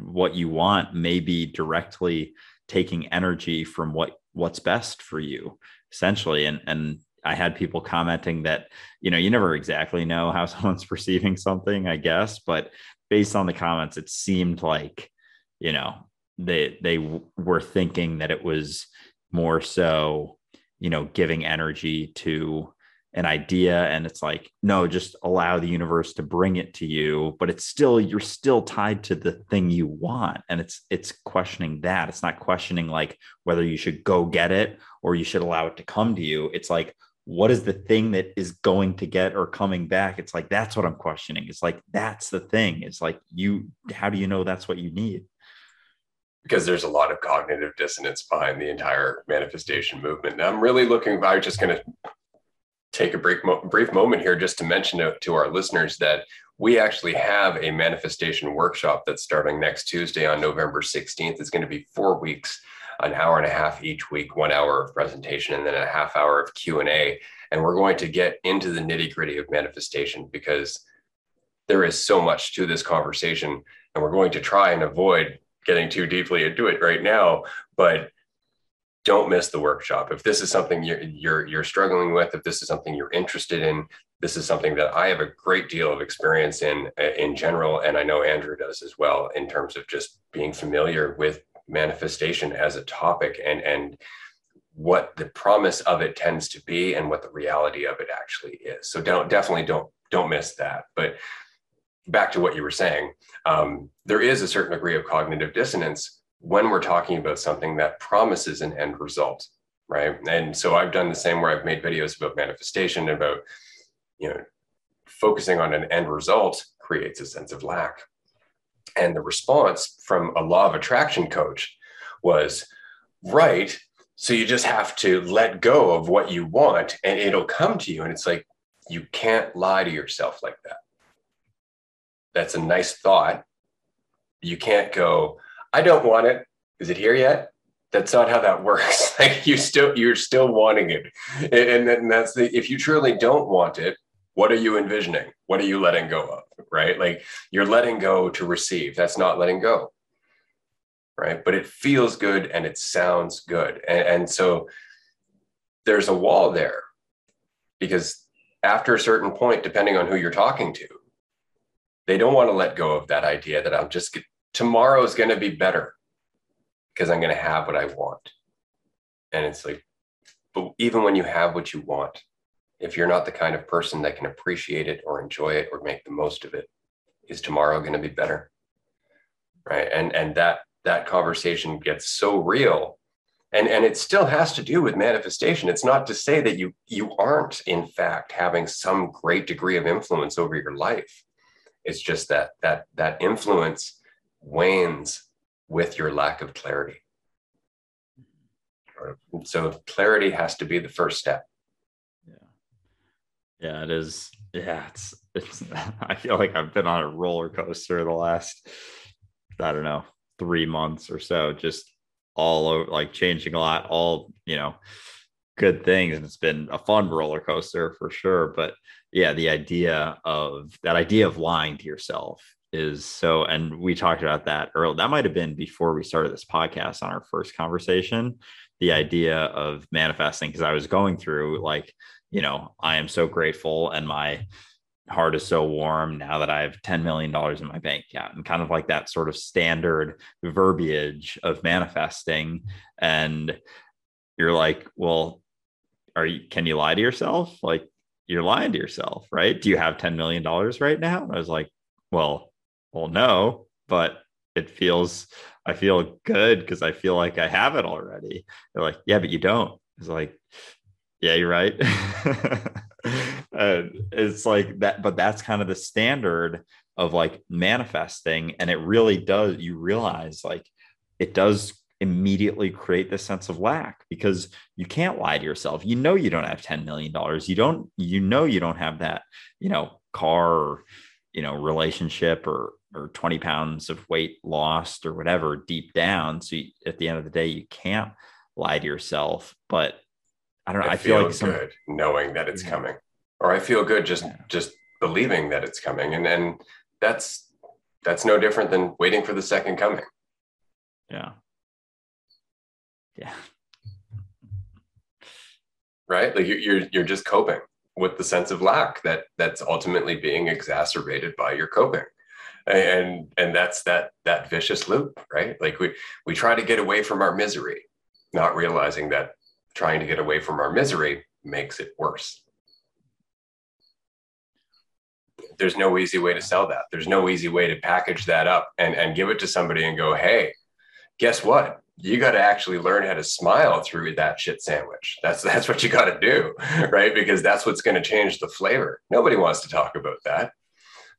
what you want may be directly taking energy from what what's best for you essentially. And and i had people commenting that you know you never exactly know how [laughs] someone's perceiving something i guess but based on the comments it seemed like you know they they were thinking that it was more so you know giving energy to an idea and it's like no just allow the universe to bring it to you but it's still you're still tied to the thing you want. And it's it's questioning that. It's not questioning like whether you should go get it or you should allow it to come to you. It's like what is the thing that is going to get or coming back? It's like that's what i'm questioning. It's like that's the thing. It's like you how do you know that's what you need? Because there's a lot of cognitive dissonance behind the entire manifestation movement. And I'm really looking, I'm just going to take a brief, brief moment here just to mention to, to our listeners that we actually have a manifestation workshop that's starting next Tuesday on November 16th. It's going to be four weeks, an hour and a half each week, one hour of presentation, and then a half hour of Q&A. And we're going to get into the nitty gritty of manifestation because there is so much to this conversation. And we're going to try and avoid getting too deeply into it right now. But don't miss the workshop. If this is something you're, you're, you're struggling with, if this is something you're interested in, this is something that I have a great deal of experience in in general, and I know Andrew does as well in terms of just being familiar with manifestation as a topic and and what the promise of it tends to be and what the reality of it actually is. So don't definitely don't don't miss that. But back to what you were saying, um, there is a certain degree of cognitive dissonance when we're talking about something that promises an end result, right? And so I've done the same where I've made videos about manifestation, about, you know, focusing on an end result creates a sense of lack. And the response from a law of attraction coach was, right. So you just have to let go of what you want and it'll come to you. And it's like, you can't lie to yourself like that. That's a nice thought. You can't go, I don't want it. Is it here yet? That's not how that works. [laughs] like you still, you're still wanting it. And, and that's the, if you truly don't want it, what are you envisioning? What are you letting go of? Right? Like you're letting go to receive. That's not letting go. Right. But it feels good and it sounds good. And, and so there's a wall there because after a certain point, depending on who you're talking to, they don't want to let go of that idea that I'm just tomorrow is going to be better because I'm going to have what I want. And it's like, but even when you have what you want, if you're not the kind of person that can appreciate it or enjoy it or make the most of it, is tomorrow going to be better? Right. And and that that conversation gets so real. And, and it still has to do with manifestation. It's not to say that you you aren't in fact having some great degree of influence over your life. It's just that that that influence wanes with your lack of clarity. So clarity has to be the first step. Yeah. Yeah, it is. Yeah, it's it's [laughs] I feel like I've been on a roller coaster the last I don't know, 3 months or so just all over like changing a lot all, you know, good things and it's been a fun roller coaster for sure but yeah the idea of that idea of lying to yourself is so and we talked about that earlier that might have been before we started this podcast on our first conversation the idea of manifesting because i was going through like you know i am so grateful and my heart is so warm now that I have $10 million in my bank account and kind of like that sort of standard verbiage of manifesting. And you're like, well, are you, can you lie to yourself? Like you're lying to yourself, right? Do you have $10 million right now? And I was like, well, well, no, but it feels, I feel good because I feel like I have it already. They're like, yeah, but you don't. It's like, yeah, you're right. [laughs] uh, it's like that, but that's kind of the standard of like manifesting. And it really does, you realize like it does immediately create this sense of lack because you can't lie to yourself. You know, you don't have $10 million. You don't, you know, you don't have that, you know, car or, you know, relationship or, or 20 pounds of weight lost or whatever deep down. So you, at the end of the day, you can't lie to yourself. But I don't know. I, I feel, feel, like some, good knowing that it's yeah. coming or I feel good just yeah. just believing that it's coming, and and that's that's no different than waiting for the second coming. Yeah. Yeah. Right, like you're you're, you're just coping with the sense of lack that that's ultimately being exacerbated by your coping and and that's that that vicious loop right like we we try to get away from our misery not realizing that trying to get away from our misery makes it worse there's no easy way to sell that. There's no easy way to package that up and, and give it to somebody and go, hey, guess what? You got to actually learn how to smile through that shit sandwich. That's that's what you got to do, [laughs] right? Because that's what's going to change the flavor. Nobody wants to talk about that,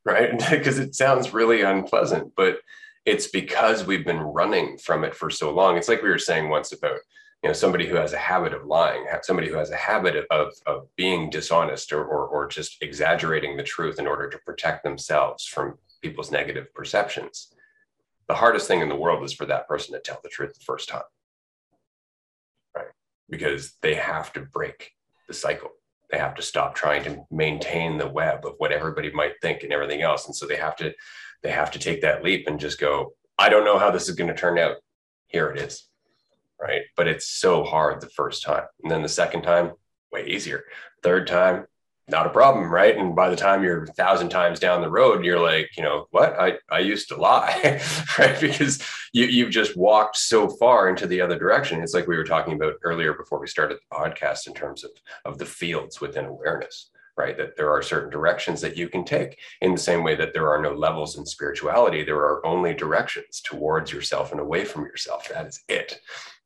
right? [laughs] because it sounds really unpleasant, but it's because we've been running from it for so long. It's like we were saying once about you know somebody who has a habit of lying somebody who has a habit of, of being dishonest or, or, or just exaggerating the truth in order to protect themselves from people's negative perceptions the hardest thing in the world is for that person to tell the truth the first time right because they have to break the cycle they have to stop trying to maintain the web of what everybody might think and everything else and so they have to they have to take that leap and just go i don't know how this is going to turn out here it is right? But it's so hard the first time. And then the second time, way easier. Third time, not a problem, right? And by the time you're a thousand times down the road, you're like, you know, what? I, I used to lie, [laughs] right? Because you, you've just walked so far into the other direction. It's like we were talking about earlier before we started the podcast in terms of, of the fields within awareness, right? That there are certain directions that you can take in the same way that there are no levels in spirituality. There are only directions towards yourself and away from yourself. That is it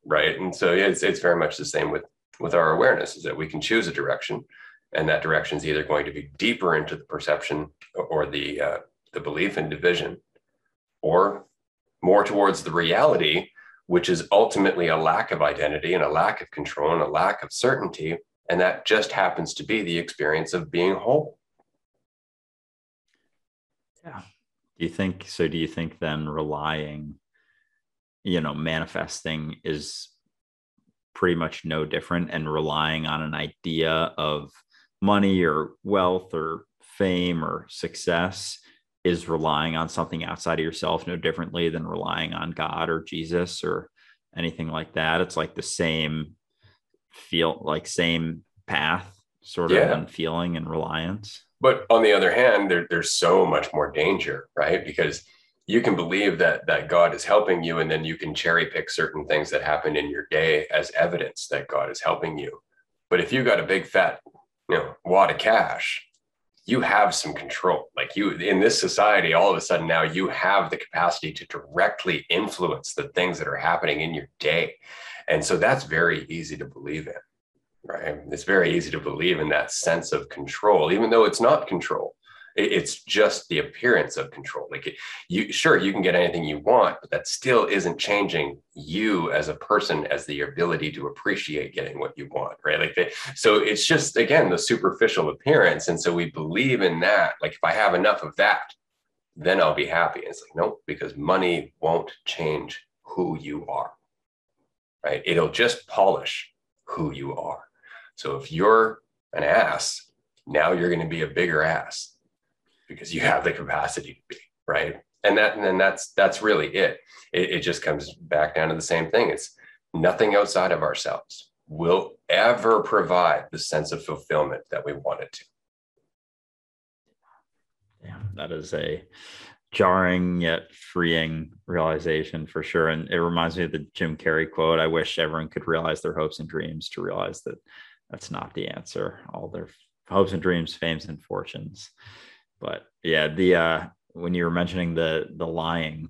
right and so yeah, it's, it's very much the same with with our awareness is that we can choose a direction and that direction is either going to be deeper into the perception or the uh, the belief in division or more towards the reality which is ultimately a lack of identity and a lack of control and a lack of certainty. And that just happens to be the experience of being whole. Yeah. Do you think so do you think then relying you know manifesting is pretty much no different and relying on an idea of money or wealth or fame or success is relying on something outside of yourself no differently than relying on God or Jesus or anything like that. It's like the same feel, like same path, sort yeah. of and feeling and reliance. But on the other hand, there, there's so much more danger, right? Because you can believe that that God is helping you, and then you can cherry pick certain things that happen in your day as evidence that God is helping you. But if you got a big fat, you know, wad of cash, you have some control. Like you in this society, all of a sudden now you have the capacity to directly influence the things that are happening in your day. And so that's very easy to believe in, right? It's very easy to believe in that sense of control, even though it's not control it's just the appearance of control. Like you sure you can get anything you want but that still isn't changing you as a person as the ability to appreciate getting what you want right? Like they, so it's just again the superficial appearance. And so we believe in that. Like if i have enough of that then i'll be happy. And it's like no because money won't change who you are right? It'll just polish who you are. So if you're an ass, now you're going to be a bigger ass because you have the capacity to be, right? And that and then that's that's really it. it. It just comes back down to the same thing. It's nothing outside of ourselves will ever provide the sense of fulfillment that we want it to. Yeah, that is a jarring yet freeing realization for sure. And it reminds me of the Jim Carrey quote I wish everyone could realize their hopes and dreams to realize that that's not the answer. All their hopes and dreams, fames and fortunes. But yeah, the uh when you were mentioning the the lying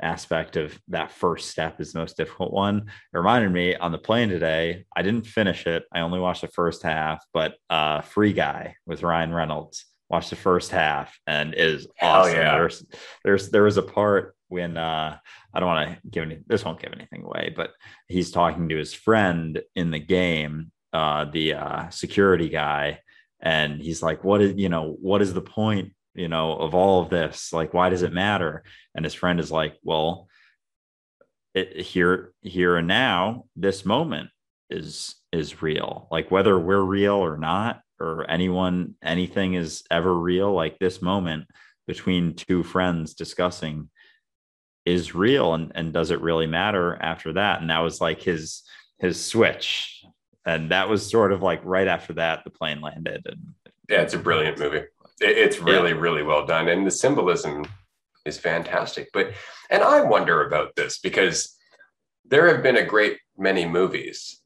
aspect of that first step is the most difficult one. It reminded me on the plane today, I didn't finish it. I only watched the first half, but uh Free Guy with Ryan Reynolds watched the first half and is awesome. Yeah. There's there's there was a part when uh I don't want to give any this won't give anything away, but he's talking to his friend in the game, uh the uh security guy, and he's like, What is you know, what is the point, you know, of all of this? Like, why does it matter? And his friend is like, Well, it, here here and now, this moment is is real. Like whether we're real or not, or anyone anything is ever real like this moment between two friends discussing is real and, and does it really matter after that and that was like his his switch and that was sort of like right after that the plane landed and yeah it's a brilliant movie it's really yeah. really well done and the symbolism is fantastic but and i wonder about this because there have been a great many movies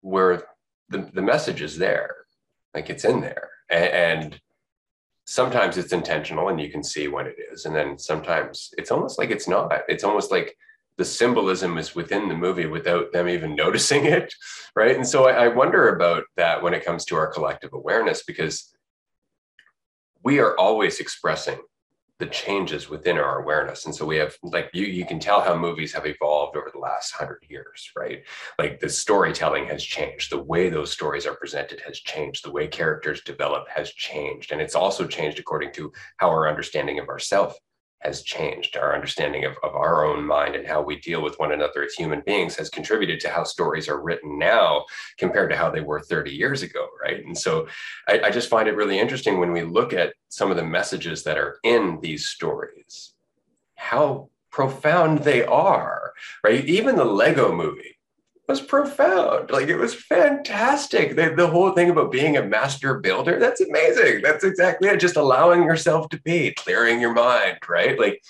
where the, the message is there like it's in there and, sometimes it's intentional and you can see when it is and then sometimes it's almost like it's not it's almost like the symbolism is within the movie without them even [laughs] noticing it right and so I, I wonder about that when it comes to our collective awareness because we are always expressing the changes within our awareness. And so we have like you you can tell how movies have evolved over the last hundred years, right? Like the storytelling has changed, the way those stories are presented has changed, the way characters develop has changed, and it's also changed according to how our understanding of ourself has changed. Our understanding of, of our own mind and how we deal with one another as human beings has contributed to how stories are written now compared to how they were 30 years ago, right? And so I, I just find it really interesting when we look at some of the messages that are in these stories, how profound they are, right? Even the Lego movie was profound. Like it was fantastic. The, the whole thing about being a master builder, that's amazing. That's exactly it. Just allowing yourself to be, clearing your mind, right? Like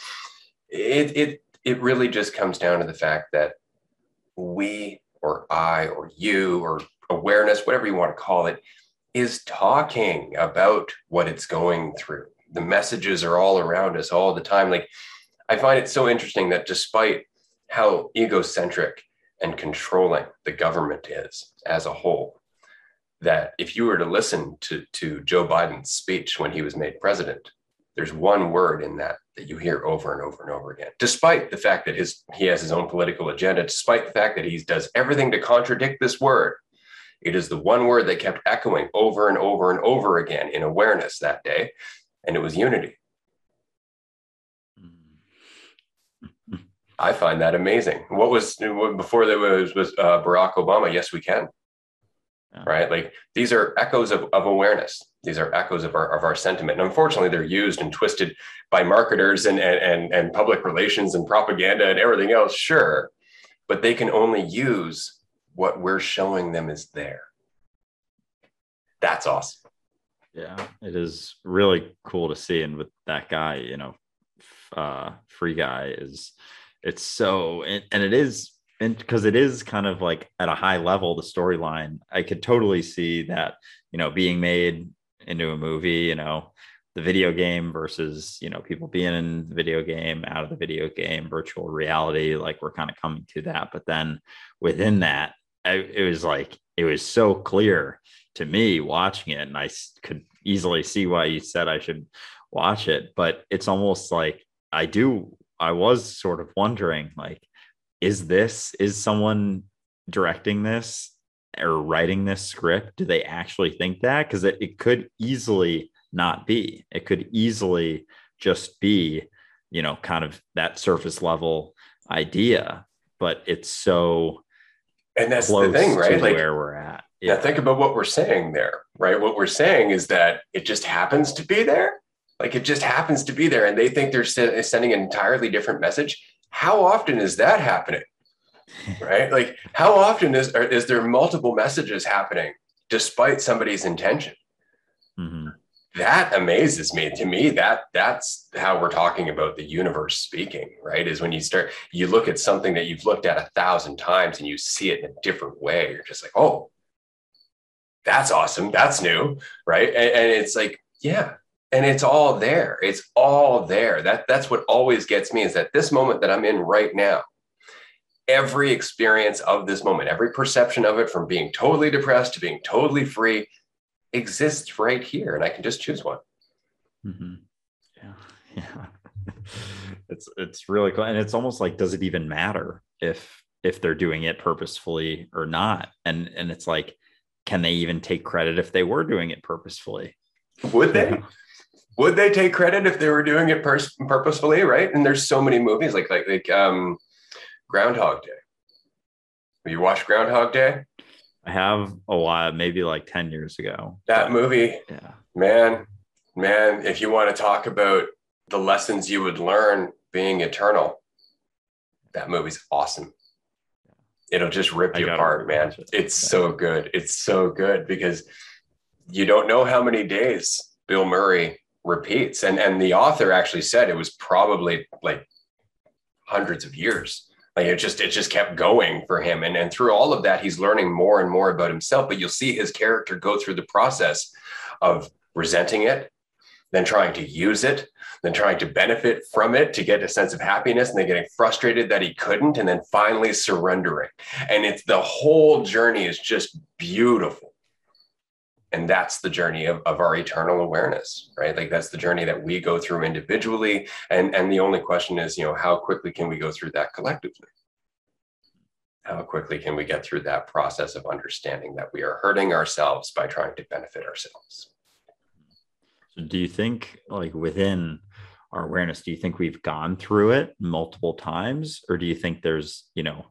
it it it really just comes down to the fact that we or I or you or awareness, whatever you want to call it, is talking about what it's going through. The messages are all around us all the time. Like I find it so interesting that despite how egocentric and controlling the government is as a whole. That if you were to listen to, to Joe Biden's speech when he was made president, there's one word in that that you hear over and over and over again, despite the fact that his he has his own political agenda, despite the fact that he does everything to contradict this word. It is the one word that kept echoing over and over and over again in awareness that day, and it was unity. I find that amazing. What was before there was was uh, Barack Obama? Yes, we can. Yeah. Right, like these are echoes of, of awareness. These are echoes of our of our sentiment. And unfortunately, they're used and twisted by marketers and and and public relations and propaganda and everything else. Sure, but they can only use what we're showing them is there. That's awesome. Yeah, it is really cool to see. And with that guy, you know, uh, free guy is it's so and, and it is and because it is kind of like at a high level the storyline i could totally see that you know being made into a movie you know the video game versus you know people being in the video game out of the video game virtual reality like we're kind of coming to that. But then within that I, it was like it was so clear to me watching it and i could easily see why you said i should watch it. But it's almost like i do I was sort of wondering like, is this, is someone directing this or writing this script? Do they actually think that? Because it, it could easily not be. It could easily just be, you know, kind of that surface level idea, but it's so and that's the thing, right? Like where we're at. yeah. Now think about what we're saying there, right? What we're saying is that it just happens to be there. Like it just happens to be there, and they think they're sending an entirely different message. How often is that happening? [laughs] right? Like how often is is there multiple messages happening despite somebody's intention? Mm-hmm. That amazes me. To me, that that's how we're talking about the universe speaking, right? Is when you start you look at something that you've looked at a thousand times and you see it in a different way. You're just like, oh, that's awesome. That's new. Right. And, and, it's like, yeah. And it's all there. It's all there. That that's what always gets me is that this moment that I'm in right now, every experience of this moment, every perception of it from being totally depressed to being totally free exists right here. And I can just choose one. Mm-hmm. Yeah. [laughs] Yeah. it's it's really cool. And it's almost like, does it even matter if if they're doing it purposefully or not? And and it's like, can they even take credit if they were doing it purposefully? Would they? Would they take credit if they were doing it pers- purposefully? Right. And there's so many movies like like like um, Groundhog Day. Have you watched Groundhog Day? I have a while, maybe like 10 years ago. That movie, yeah. man, man, if you want to talk about the lessons you would learn being eternal, that movie's awesome it'll just rip you apart, man. It. It's yeah. so good. It's so good because you don't know how many days Bill Murray repeats. And and the author actually said it was probably like hundreds of years. Like it just it just kept going for him. And and through all of that, he's learning more and more about himself. But you'll see his character go through the process of resenting it, then trying to use it, then trying to benefit from it to get a sense of happiness, and then getting frustrated that he couldn't, and then finally surrendering. And it's the whole journey is just beautiful. And that's the journey of, of our eternal awareness, right? Like that's the journey that we go through individually. And, and the only question is, you know, how quickly can we go through that collectively? How quickly can we get through that process of understanding that we are hurting ourselves by trying to benefit ourselves? So do you think like within our awareness, do you think we've gone through it multiple times? Or do you think there's, you know,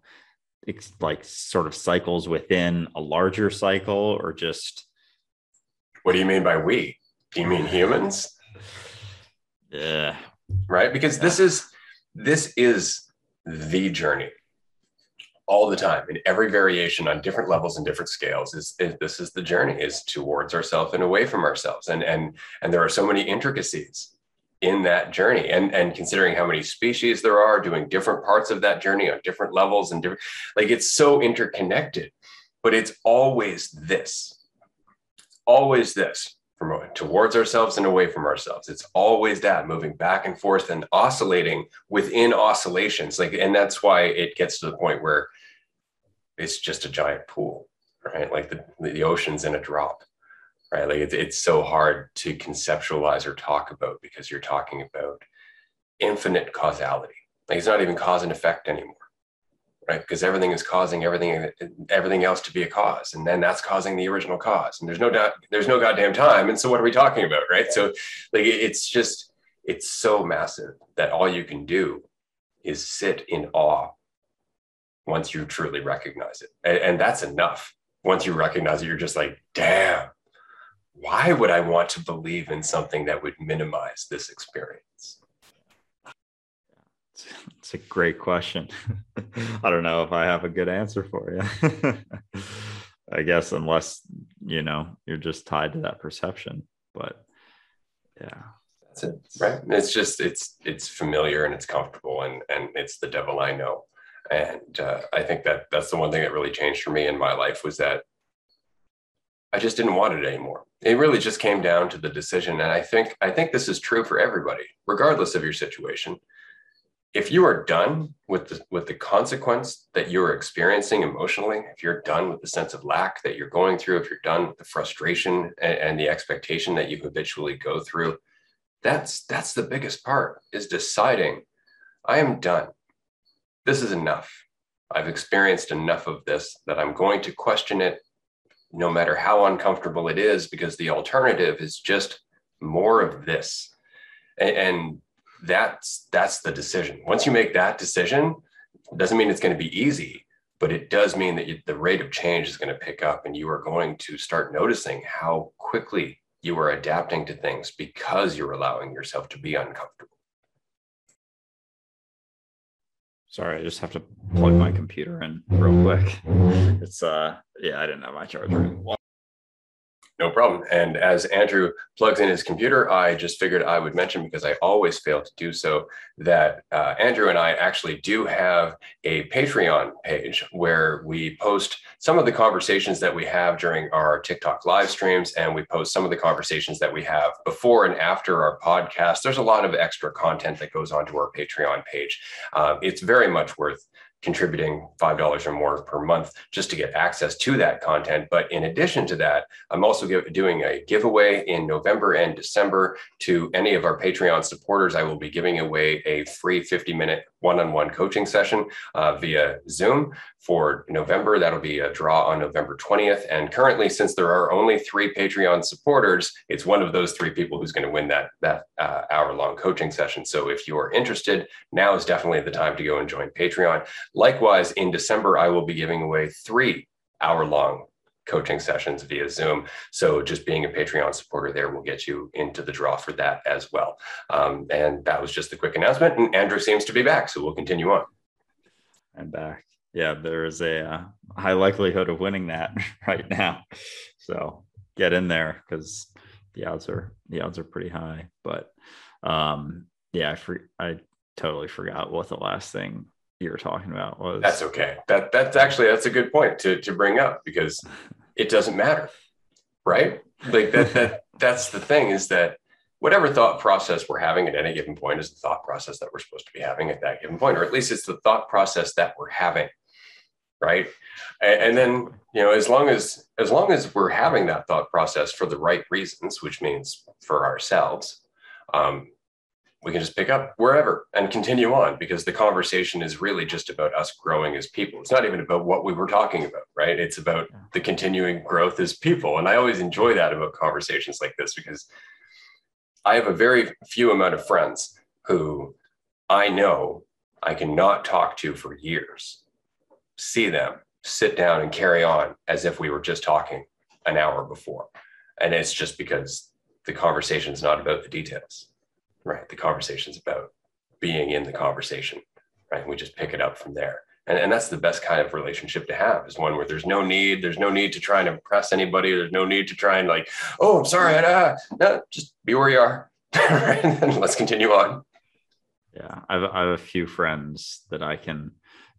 it's like sort of cycles within a larger cycle or just what do you mean by we? Do you mean humans? Yeah. Right? Because this is this is the journey all the time in every variation on different levels and different scales is, is this is the journey is towards ourselves and away from ourselves and and and there are so many intricacies in that journey and and considering how many species there are doing different parts of that journey on different levels and different like it's so interconnected but it's always this always this from towards ourselves and away from ourselves it's always that moving back and forth and oscillating within oscillations like and that's why it gets to the point where it's just a giant pool, right? Like the, the ocean's in a drop, right? Like it's, it's so hard to conceptualize or talk about because you're talking about infinite causality. Like it's not even cause and effect anymore, right? Because everything is causing everything, everything else to be a cause, and then that's causing the original cause. And there's no doubt, there's no goddamn time. And so what are we talking about, right? So like it's just, it's so massive that all you can do is sit in awe once you truly recognize it. And, and that's enough. Once you recognize it, you're just like, damn, why would I want to believe in something that would minimize this experience? It's a great question. [laughs] I don't know if I have a good answer for you. [laughs] I guess unless you know you're just tied to that perception. But yeah. That's it. Right. It's just it's it's familiar and it's comfortable and and it's the devil I know and uh, i think that that's the one thing that really changed for me in my life was that i just didn't want it anymore it really just came down to the decision and i think i think this is true for everybody regardless of your situation if you are done with the with the consequence that you're experiencing emotionally if you're done with the sense of lack that you're going through if you're done with the frustration and, and the expectation that you habitually go through that's that's the biggest part is deciding i am done this is enough. I've experienced enough of this that I'm going to question it no matter how uncomfortable it is, because the alternative is just more of this. And, and that's that's the decision. Once you make that decision, doesn't mean it's going to be easy, but it does mean that you, the rate of change is going to pick up and you are going to start noticing how quickly you are adapting to things because you're allowing yourself to be uncomfortable. Sorry, I just have to plug my computer in real quick. It's uh yeah, I didn't have my charger. No problem. And as Andrew plugs in his computer, I just figured I would mention because I always fail to do so that uh, Andrew and I actually do have a Patreon page where we post some of the conversations that we have during our TikTok live streams, and we post some of the conversations that we have before and after our podcast. There's a lot of extra content that goes onto our Patreon page. Um, it's very much worth contributing $5 or more per month just to get access to that content. But in addition to that, I'm also give, doing a giveaway in November and December to any of our Patreon supporters. I will be giving away a free 50 minute one on one coaching session uh, via Zoom for November. That'll be a draw on November 20th. And currently, since there are only three Patreon supporters, it's one of those three people who's going to win that, that uh, hour long coaching session. So if you're interested, now is definitely the time to go and join Patreon. Likewise, in December, I will be giving away three hour long coaching sessions via Zoom. So just being a Patreon supporter there will get you into the draw for that as well. Um, and that was just a quick announcement. And Andrew seems to be back, so we'll continue on. I'm back yeah, there is a uh, high likelihood of winning that [laughs] right now. So get in there because the odds are the odds are pretty high. But um, yeah, I for, I totally forgot what the last thing you were talking about was. That's okay. That that's actually that's a good point to to bring up because it doesn't matter, right? Like that that [laughs] that's the thing is that whatever thought process we're having at any given point is the thought process that we're supposed to be having at that given point, or at least it's the thought process that we're having right and, and, then you know as long as as long as we're having that thought process for the right reasons which means for ourselves um, we can just pick up wherever and continue on because the conversation is really just about us growing as people. It's not even about what we were talking about right? It's about the continuing growth as people. And i always enjoy that about conversations like this because i have a very few amount of friends who i know i cannot talk to for years see them, sit down and carry on as if we were just talking an hour before. And it's just because the conversation is not about the details, right? The conversation is about being in the conversation, right? We just pick it up from there. And, and that's the best kind of relationship to have is one where there's no need, there's no need to try and impress anybody. There's no need to try and like, oh, I'm sorry. Uh, no, just be where you are. [laughs] and let's continue on. Yeah. I have, I have a few friends that I can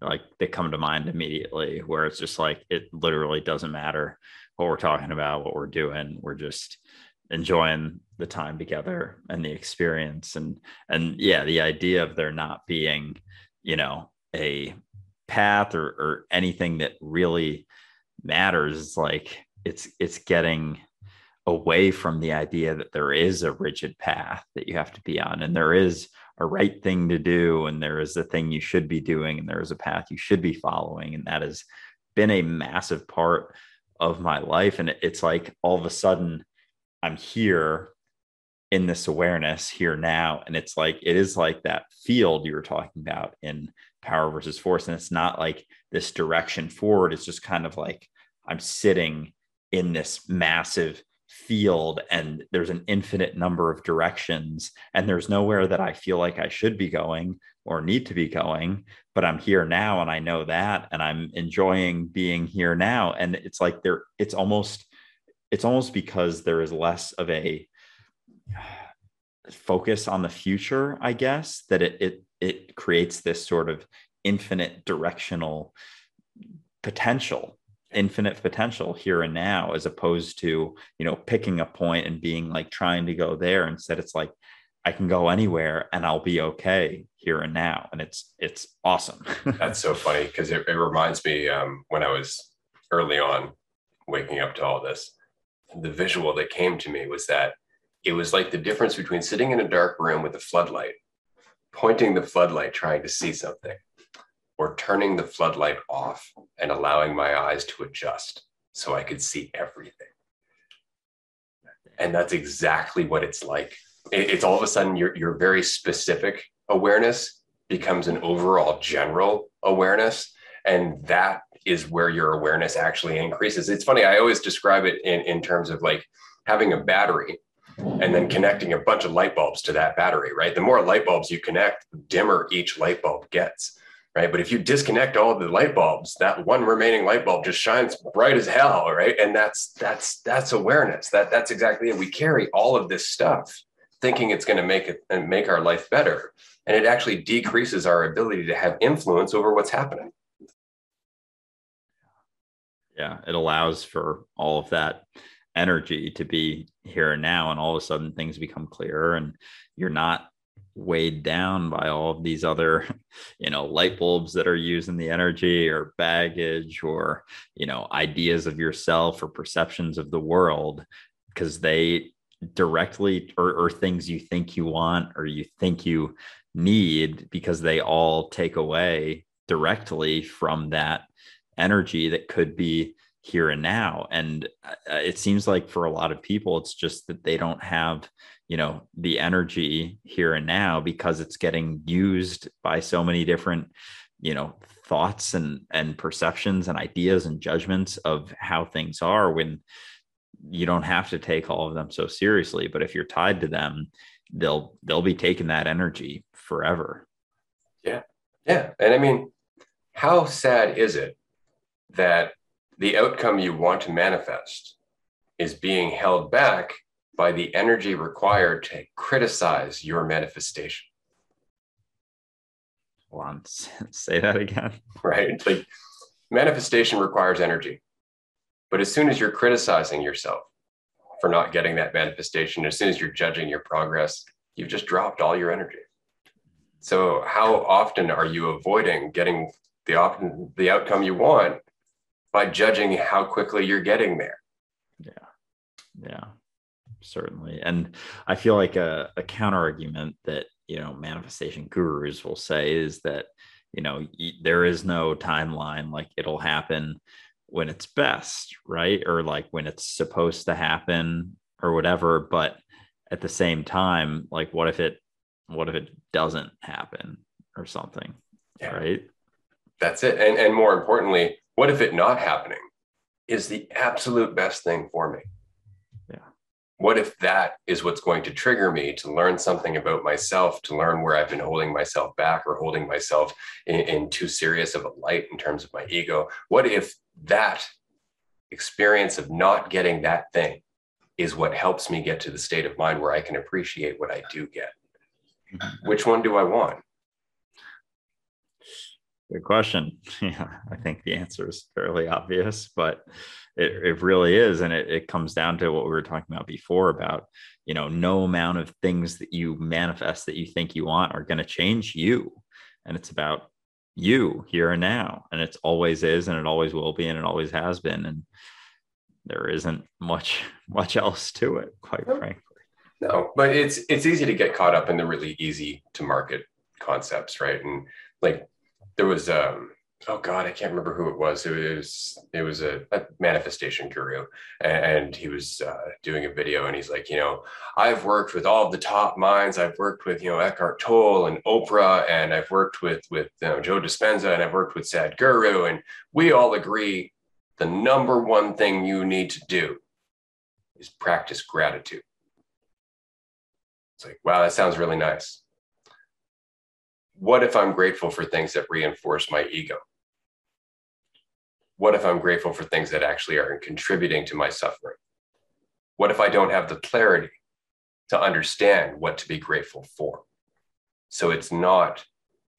like they come to mind immediately where it's just like it literally doesn't matter what we're talking about what we're doing we're just enjoying the time together and the experience and and yeah the idea of there not being you know a path or, or anything that really matters is like it's it's getting away from the idea that there is a rigid path that you have to be on and there is a right thing to do and there is a thing you should be doing and there is a path you should be following and that has been a massive part of my life. And it's like all of a sudden i'm here in this awareness here now. And it's like it is like that field you were talking about in power versus force. And it's not like this direction forward. It's just kind of like i'm sitting in this massive field and there's an infinite number of directions and there's nowhere that I feel like I should be going or need to be going but I'm here now and I know that and I'm enjoying being here now. And it's like there it's almost it's almost because there is less of a focus on the future I guess that it it it creates this sort of infinite directional potential infinite potential here and now as opposed to you know picking a point and being like trying to go there. Instead it's like i can go anywhere and i'll be okay here and now. And it's it's awesome. [laughs] That's so funny because it, it, reminds me um, when i was early on waking up to all this the visual that came to me was that it was like the difference between sitting in a dark room with a floodlight pointing the floodlight trying to see something or turning the floodlight off and allowing my eyes to adjust so I could see everything. And that's exactly what it's like. It's all of a sudden your, your very specific awareness becomes an overall general awareness. And that is where your awareness actually increases. It's funny, I always describe it in, in terms of like having a battery and then connecting a bunch of light bulbs to that battery, right? The more light bulbs you connect, the dimmer each light bulb gets, right? But if you disconnect all the light bulbs, that one remaining light bulb just shines bright as hell, right? And that's that's that's awareness. That that's exactly it. We carry all of this stuff thinking it's going to make it and make our life better, and it actually decreases our ability to have influence over what's happening. Yeah, it allows for all of that energy to be here and now and all of a sudden things become clearer and you're not weighed down by all of these other [laughs] you know light bulbs that are using the energy or baggage or you know ideas of yourself or perceptions of the world because they directly or, or things you think you want or you think you need because they all take away directly from that energy that could be here and now. And uh, it seems like for a lot of people it's just that they don't have you know the energy here and now because it's getting used by so many different you know thoughts and and perceptions and ideas and judgments of how things are when you don't have to take all of them so seriously. But if you're tied to them they'll they'll be taking that energy forever. Yeah. Yeah. And i mean how sad is it that the outcome you want to manifest is being held back by the energy required to criticize your manifestation. Hold on, [laughs] say that again. Right? Like manifestation requires energy. But as soon as you're criticizing yourself for not getting that manifestation, as soon as you're judging your progress, you've just dropped all your energy. So, how often are you avoiding getting the, op- the outcome you want by judging how quickly you're getting there. Yeah. Yeah. Certainly. And I feel like a, a counter argument that, you know, manifestation gurus will say is that, you know, there is no timeline, like it'll happen when it's best, right? Or like when it's supposed to happen or whatever. But at the same time, like what if it, what if it doesn't happen or something? Yeah. Right. That's it. And, and more importantly, what if it not happening is the absolute best thing for me? Yeah. What if that is what's going to trigger me to learn something about myself, to learn where I've been holding myself back or holding myself in, in too serious of a light in terms of my ego? What if that experience of not getting that thing is what helps me get to the state of mind where I can appreciate what I do get? Mm-hmm. Which one do I want? Good question. [laughs] Yeah, I think the answer is fairly obvious, but it, it really is. And it, it comes down to what we were talking about before about, you know, no amount of things that you manifest that you think you want are going to change you. And it's about you here and now. And it's always is, and it always will be, and it always has been. And there isn't much, [laughs] much else to it, quite frankly. No, but it's it's easy to get caught up in the really easy to market concepts, right? And like there was um oh god i can't remember who it was. It was it was a, a manifestation guru and he was uh, doing a video and he's like you know i've worked with all the top minds. I've worked with you know eckhart tolle and oprah and i've worked with with you know, joe dispenza and i've worked with sadhguru and we all agree the number one thing you need to do is practice gratitude. It's like wow that sounds really nice what if I'm grateful for things that reinforce my ego? What if I'm grateful for things that actually are contributing to my suffering? What if I don't have the clarity to understand what to be grateful for? So it's not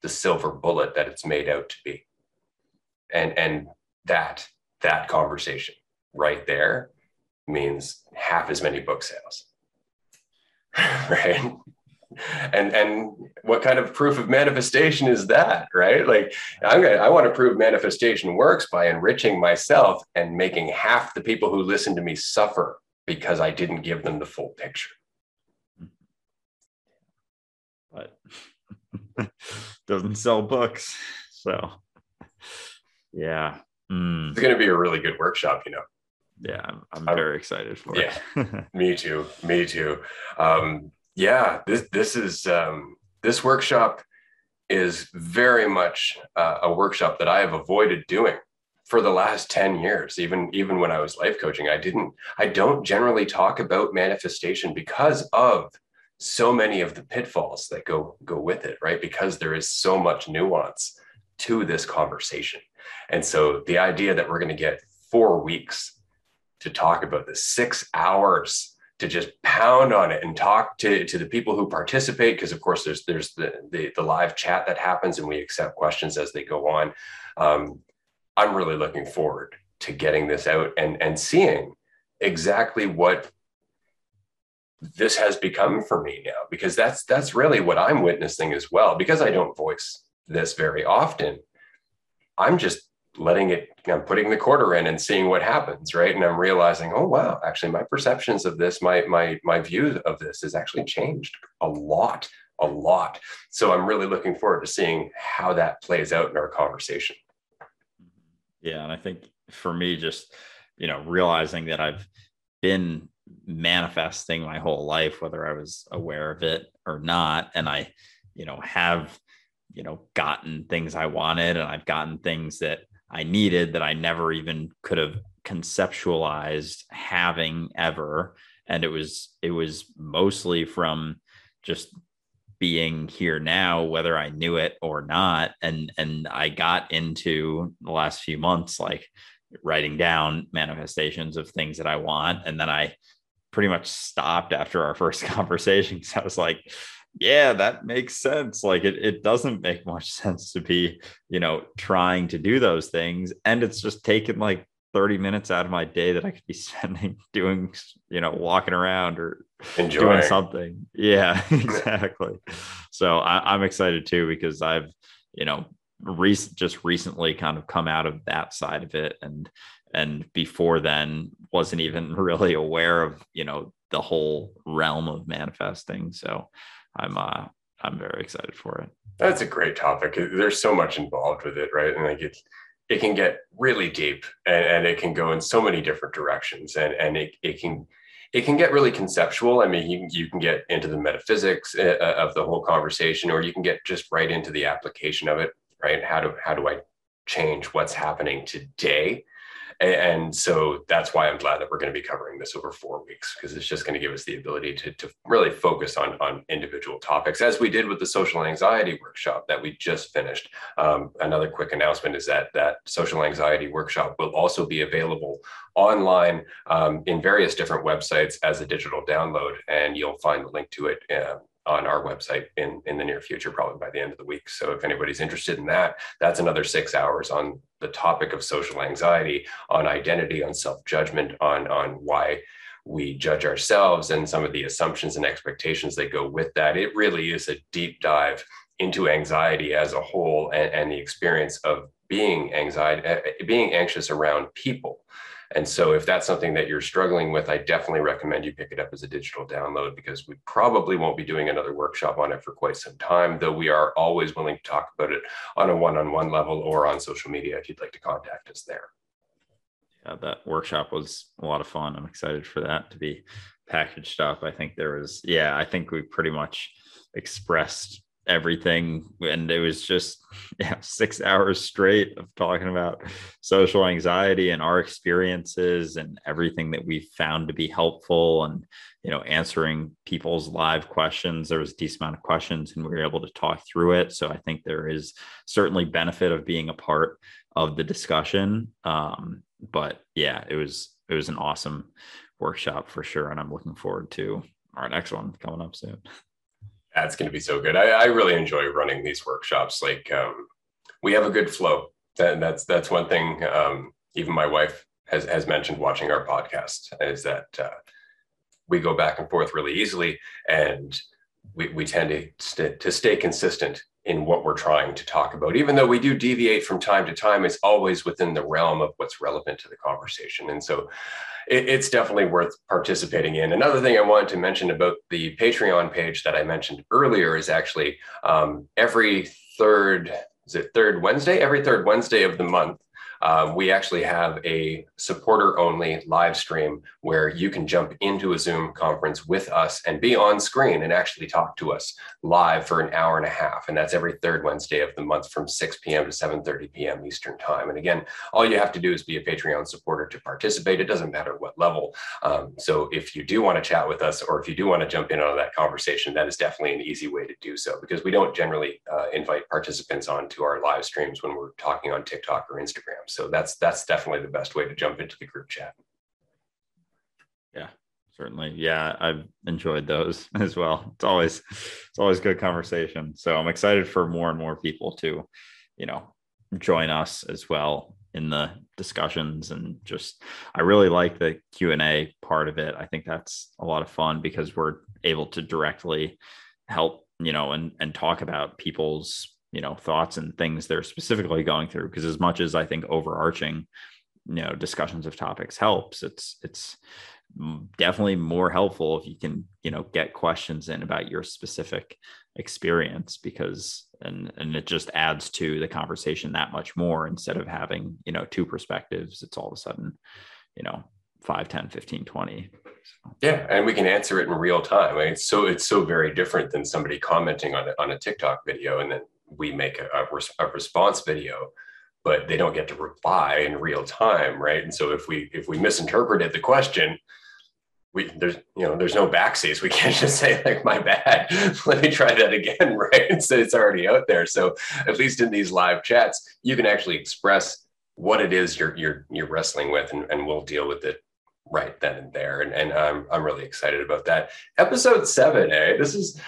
the silver bullet that it's made out to be. And, and that, that conversation right there means half as many book sales. [laughs] right? And and what kind of proof of manifestation is that right? Like i'm gonna i want to prove manifestation works by enriching myself and making half the people who listen to me suffer because i didn't give them the full picture. But [laughs] doesn't sell books so yeah mm. it's going to be a really good workshop you know. Yeah i'm, I'm very excited for yeah, it me too me too. Um, yeah, this this is um, this workshop is very much uh, a workshop that I have avoided doing for the last 10 years even even when i was life coaching. I didn't i don't generally talk about manifestation because of so many of the pitfalls that go go with it right? Because there is so much nuance to this conversation. And so the idea that we're going to get four weeks to talk about this six hours to just pound on it and talk to, to the people who participate because of course there's there's the, the, the live chat that happens and we accept questions as they go on. Um, i'm really looking forward to getting this out and and seeing exactly what this has become for me now because that's that's really what i'm witnessing as well. Because i don't voice this very often i'm just letting it i'm putting the quarter in and seeing what happens right? And i'm realizing oh wow actually my perceptions of this my my my view of this has actually changed a lot a lot. So i'm really looking forward to seeing how that plays out in our conversation. Mm-hmm. Yeah and i think for me just you know realizing that i've been manifesting my whole life whether i was aware of it or not and i you know have you know gotten things i wanted and i've gotten things that i needed that i never even could have conceptualized having ever. And it was it was mostly from just being here now whether i knew it or not. And and i got into the last few months like writing down manifestations of things that i want. And then i pretty much stopped after our first [laughs] conversation. Because I was like, yeah, that makes sense. Like it, it doesn't make [laughs] much sense to be, you know, trying to do those things. And it's just taken like 30 minutes out of my day that I could be [laughs] spending doing, you know, walking around or Enjoying. doing something. Yeah, [laughs] exactly. so I, I'm excited too because I've, you know, recent just recently kind of come out of that side of it and and before then wasn't even really aware of you know the whole realm of manifesting so i'm uh i'm very excited for it that's a great topic there's so much involved with it right and like it it can get really deep and, and it can go in so many different directions and and it, it can it can get really conceptual. I mean, you, you can get into the metaphysics uh, uh, of the whole conversation, or you can get just right into the application of it, right? How do how do I change what's happening today and so that's why I'm glad that we're going to be covering this over four weeks because it's just going to give us the ability to, to really focus on, on individual topics, as we did with the social anxiety workshop that we just finished. Um, another quick announcement is that that social anxiety workshop will also be available online um, in various different websites as a digital download, and you'll find the link to it uh, on our website in, in the near future, probably by the end of the week. So if anybody's interested in that, that's another six hours on the topic of social anxiety, on identity, on self-judgment, on, on why we judge ourselves and some of the assumptions and expectations that go with that. It really is a deep dive into anxiety as a whole and, and the experience of being anxiety, eh, eh, being anxious around people. And so, if that's something that you're struggling with, I definitely recommend you pick it up as a digital download because we probably won't be doing another workshop on it for quite some time, though we are always willing to talk about it on a one on one level or on social media if you'd like to contact us there. Yeah, that workshop was a lot of fun. I'm excited for that to be packaged up. I think there was, yeah, I think we pretty much expressed everything and it was just [laughs] yeah, six hours straight of talking about social anxiety and our experiences and everything that we found to be helpful and you know answering people's live questions. There was a decent amount of questions and we were able to talk through it. So i think there is certainly benefit of being a part of the discussion. Um, but yeah it was it was an awesome workshop for sure. And i'm looking forward to our next one coming up soon That's going to be so good. I, I, really enjoy running these workshops. Like um, we have a good flow. That, that's that's one thing. Um, even my wife has has mentioned watching our podcast is that uh, we go back and forth really easily, and we, we tend to st- to stay consistent in what we're trying to talk about. Even though we do deviate from time to time, it's always within the realm of what's relevant to the conversation. And so it, it's definitely worth participating in. Another thing I wanted to mention about the Patreon page that I mentioned earlier is actually um, every third, is it third Wednesday? Every third Wednesday of the month, um, we actually have a supporter only live stream where you can jump into a Zoom conference with us and be on screen and actually talk to us live for an hour and a half. And that's every third Wednesday of the month from 6 p.m. to 7:30 p.m. Eastern time. And again, all you have to do is be a Patreon supporter to participate. It doesn't matter what level. Um, so if you do want to chat with us or if you do want to jump in on that conversation, that is definitely an easy way to do so because we don't generally uh, invite participants onto our live streams when we're talking on TikTok or Instagram. So that's that's definitely the best way to jump into the group chat. Yeah, certainly. Yeah, I've enjoyed those [laughs] as well. It's always it's always good conversation. So I'm excited for more and more people to, you know, join us as well in the discussions and just I really like the Q&A part of it. I think that's a lot of fun because we're able to directly help, you know, and and talk about people's you know thoughts and things they're specifically going through because as much as i think overarching you know discussions of topics helps it's it's definitely more helpful if you can you know get questions in about your specific experience because and and it just adds to the conversation that much more instead of having you know two perspectives it's all of a sudden you know 5 10 15 20 so. yeah and we can answer it in real time I mean, it's so it's so very different than somebody commenting on on a tiktok video and then we make a, a, response video but they don't get to reply in real time right? And so if we if we misinterpreted the question we there's you know there's no backseas we [laughs] can't just say like my bad. [laughs] Let me try that again [laughs] right? So it's already out there. So at least in these live chats you can actually express what it is you're you're you're wrestling with and, and we'll deal with it right then and there. And, and I'm, I'm really excited about that. Episode seven eh? This is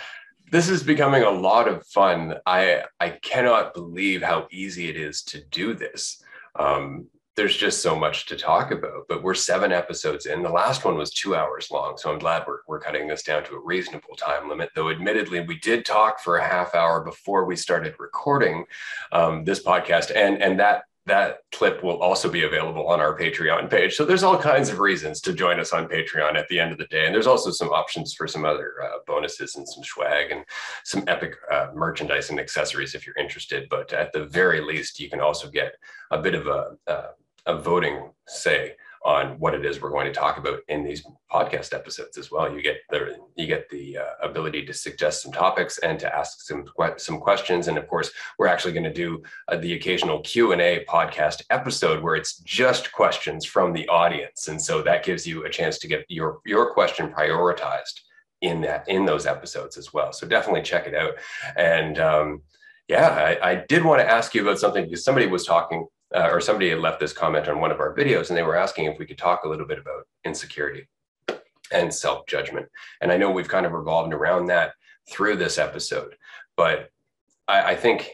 this is becoming a lot of fun. I I cannot believe how easy it is to do this. Um, there's just so much to talk about, but we're seven episodes in. The last one was two hours long, so I'm glad we're we're cutting this down to a reasonable time limit. Though, admittedly, we did talk for a half hour before we started recording um, this podcast, and and that that clip will also be available on our Patreon page. So there's all kinds of reasons to join us on Patreon at the end of the day. And there's also some options for some other uh, bonuses and some swag and some epic uh, merchandise and accessories if you're interested. But at the very least, you can also get a bit of a, a, a voting say on what it is we're going to talk about in these podcast episodes as well. You get the you get the uh, ability to suggest some topics and to ask some some questions, and of course, we're actually going to do uh, the occasional Q and A podcast episode where it's just questions from the audience, and so that gives you a chance to get your your question prioritized in that in those episodes as well. So definitely check it out, and. Um, yeah, I, I did want to ask you about something because somebody was talking uh, or somebody had left this comment on one of our videos and they were asking if we could talk a little bit about insecurity and self judgment. And I know we've kind of revolved around that through this episode, but I, I think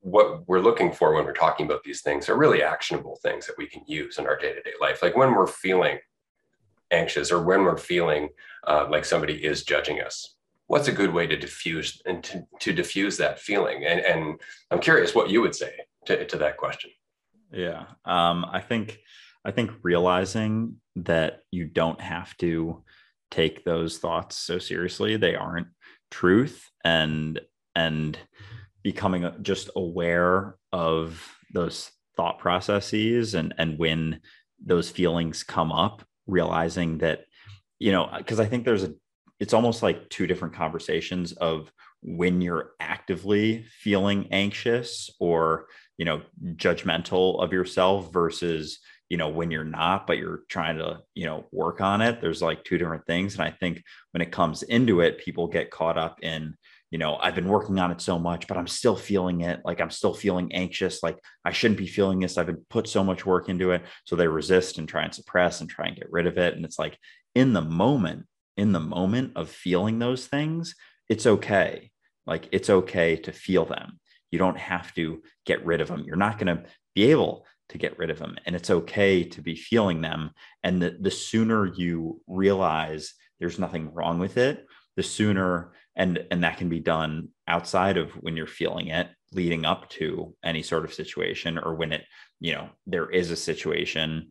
what we're looking for when we're talking about these things are really actionable things that we can use in our day to day life. Like when we're feeling anxious or when we're feeling uh, like somebody is judging us, what's a good way to diffuse and to, to diffuse that feeling? And, and I'm curious what you would say to, to that question. Yeah. Um, I think I think realizing that you don't have to take those thoughts so seriously, they aren't truth and and becoming just aware of those thought processes and and when those feelings come up realizing that you know because i think there's a it's almost like two different conversations of when you're actively feeling anxious or you know judgmental of yourself versus you know when you're not but you're trying to you know work on it. There's like two different things. And i think when it comes into it people get caught up in you know i've been working on it so much but i'm still feeling it. Like i'm still feeling anxious. Like i shouldn't be feeling this. I've been put so much work into it. So they resist and try and suppress and try and get rid of it. And it's like in the moment in the moment of feeling those things it's okay. Like it's okay to feel them you don't have to get rid of them. You're not going to be able to get rid of them. And it's okay to be feeling them. And the, the sooner you realize there's nothing wrong with it, the sooner, and, and that can be done outside of when you're feeling it leading up to any sort of situation or when it, you know, there is a situation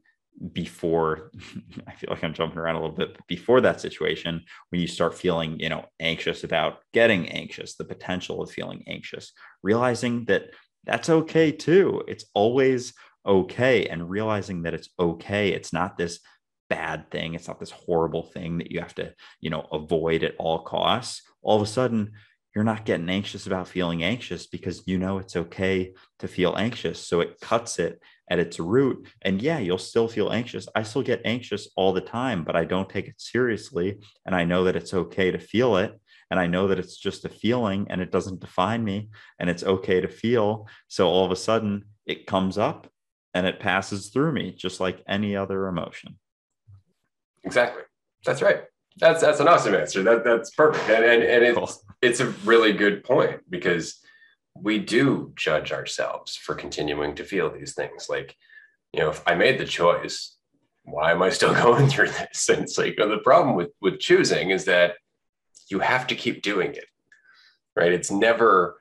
before [laughs] I feel like I'm jumping around a little bit, before that situation, when you start feeling, you know, anxious about getting anxious, the potential of feeling anxious, realizing that that's okay too. It's always okay. And realizing that it's okay, it's not this bad thing, it's not this horrible thing that you have to, you know, avoid at all costs. All of a sudden, you're not getting anxious about feeling anxious because you know it's okay to feel anxious. So it cuts it at its root. And yeah, you'll still feel anxious. I still get anxious all the time, but I don't take it seriously. And I know that it's okay to feel it. And I know that it's just a feeling and it doesn't define me and it's okay to feel. So all of a sudden it comes up and it passes through me just like any other emotion. Exactly. That's right. That's that's an awesome answer. That that's perfect. And and, and it's cool. it's a really good point because we do judge ourselves for continuing to feel these things. Like, you know, if I made the choice, why am I still [laughs] going through this? And it's like the problem with with choosing is that you have to keep doing it. Right. It's never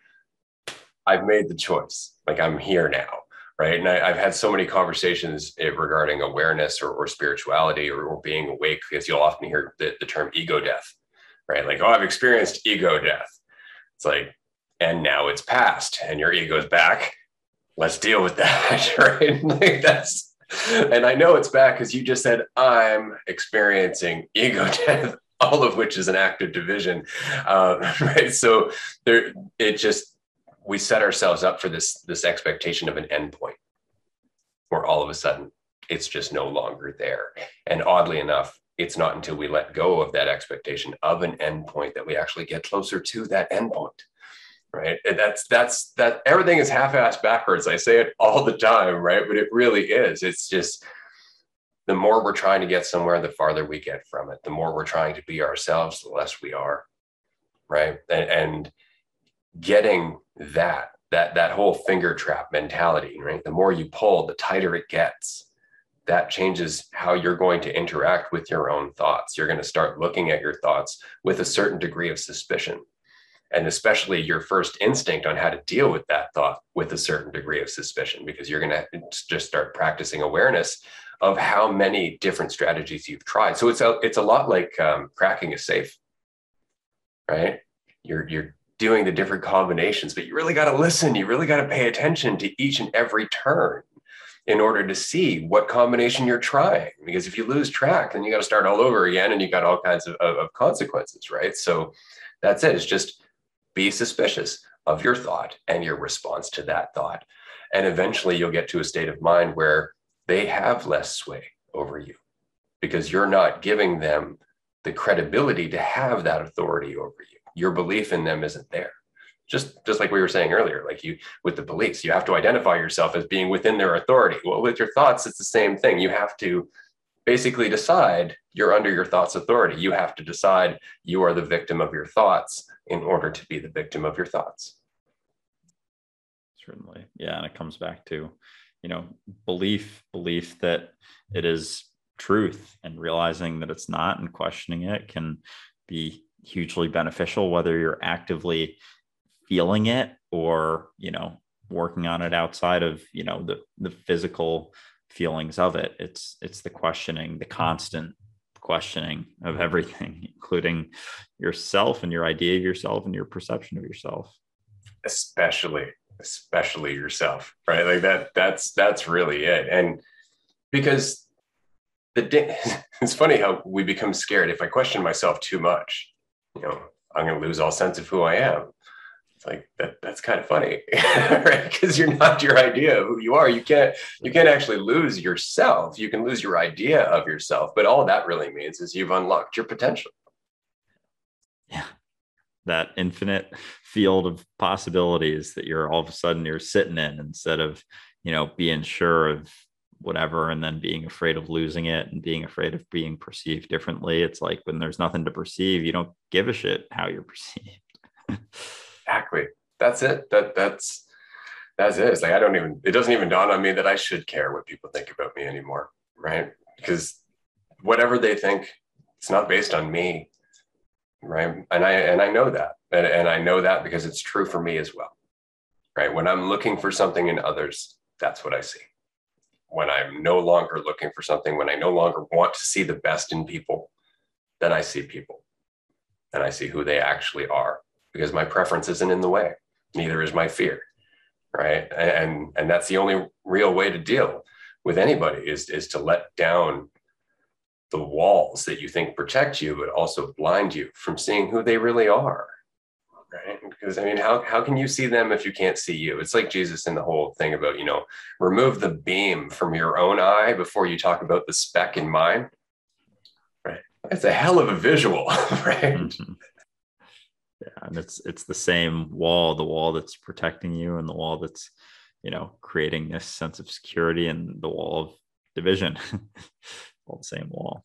I've made the choice. Like I'm here now right? And I, have had so many conversations eh, regarding awareness or, or spirituality or, or, being awake, because you'll often hear the, the term ego death, right? Like, oh, I've experienced ego death. It's like, and now it's past, and your ego's back. Let's deal with that, [laughs] right? like that's, and I know it's back because you just said I'm experiencing ego [laughs] death all of which is an act of division, uh, [laughs] right? So there, it just we set ourselves up for this this expectation of an endpoint where all of a sudden it's just no longer there and oddly enough it's not until we let go of that expectation of an endpoint that we actually get closer to that endpoint right? And that's that's that everything is half-assed backwards. I say it all the time right? But it really is. It's just the more we're trying to get somewhere the farther we get from it. The more we're trying to be ourselves the less we are right? And, and getting that that that whole finger trap mentality right? The more you pull the tighter it gets. That changes how you're going to interact with your own thoughts. You're going to start looking at your thoughts with a certain degree of suspicion and especially your first instinct on how to deal with that thought with a certain degree of suspicion because you're going to just start practicing awareness of how many different strategies you've tried so it's a it's a lot like um, cracking a safe right you're you're doing the different combinations, but you really got to listen. You really got to pay attention to each and every turn in order to see what combination you're trying. Because if you lose track, then you got to start all over again and you got all kinds of, of, of consequences, right? So that's it. It's just be suspicious of your thought and your response to that thought. And eventually you'll get to a state of mind where they have less sway over you because you're not giving them the credibility to have that authority over you. Your belief in them isn't there. Just just like we were saying earlier like you with the beliefs you have to identify yourself as being within their authority. Well with your thoughts it's the same thing. You have to basically decide you're under your thoughts authority. You have to decide you are the victim of your thoughts in order to be the victim of your thoughts. Certainly. Yeah and it comes back to you know belief belief that it is truth and realizing that it's not and questioning it can be hugely beneficial whether you're actively feeling it or you know working on it outside of you know the the physical feelings of it. It's it's the questioning the hmm. constant questioning of everything [laughs] including yourself and your idea of yourself and your perception of yourself. Especially especially yourself right? Like that that's that's really it. And because the day, [laughs] it's funny how we become scared. If i question myself too much you know, I'm going to lose all sense of who I am. It's like that. That's kind of funny, [laughs] right? Because you're not your idea of who you are. You can't. You can't actually lose yourself. You can lose your idea of yourself, but all that really means is you've unlocked your potential. Yeah, that infinite field of possibilities that you're all of a sudden you're sitting in instead of you know being sure of whatever and then being afraid of losing it and being afraid of being perceived differently it's like when there's nothing to perceive you don't give a shit how you're [laughs] perceived exactly. That's it. That that's that's it. It's like i don't even it doesn't even dawn on me that i should care what people think about me anymore right? Because whatever they think it's not based on me right? And i and i know that. And, and i know that because it's true for me as well right? When i'm looking for something in others that's what i see. When I'm no longer looking for something, when I no longer want to see the best in people, then I see people. And I see who they actually are because my preference isn't in the way. Neither is my fear. right? And and that's the only real way to deal with anybody is is to let down the walls that you think protect you, but also blind you from seeing who they really are. Right. Because I mean, how, how can you see them if you can't see you? It's like Jesus in the whole thing about, you know, remove the beam from your own eye before you talk about the speck in mine. Right. It's a hell of a visual, [laughs] right? Mm-hmm. And it's it's the same wall, the wall that's protecting you and the wall that's, you know, creating this sense of security and the wall of division. [laughs] all the same wall.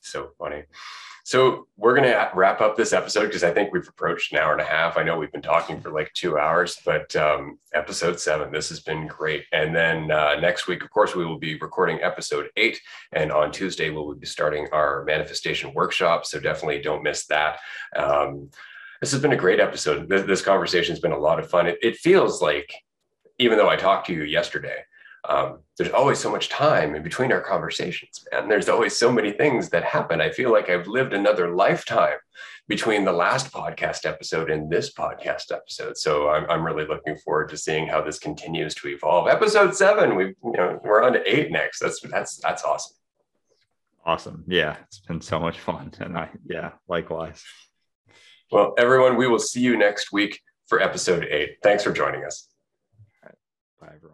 So funny. So we're going to wrap up this episode because I think we've approached an hour and a half. I know we've been talking for like two hours, but um, episode seven, this has been great. And then uh, next week, of course, we will be recording episode eight. And on Tuesday, we will be starting our manifestation workshop. So definitely don't miss that. Um, this has been a great episode. This, this conversation has been a lot of fun. It, it feels like, even though I talked to you yesterday, um, there's always so much time in between our conversations, man. There's always so many things that happen. I feel like I've lived another lifetime between the last podcast episode and this podcast episode. So I'm, I'm really looking forward to seeing how this continues to evolve. Episode seven, we you know we're on to eight next. That's that's that's awesome. Awesome. Yeah, it's been so much fun, and I yeah, likewise. Well, everyone, we will see you next week for episode eight. Thanks for joining us. Bye, everyone.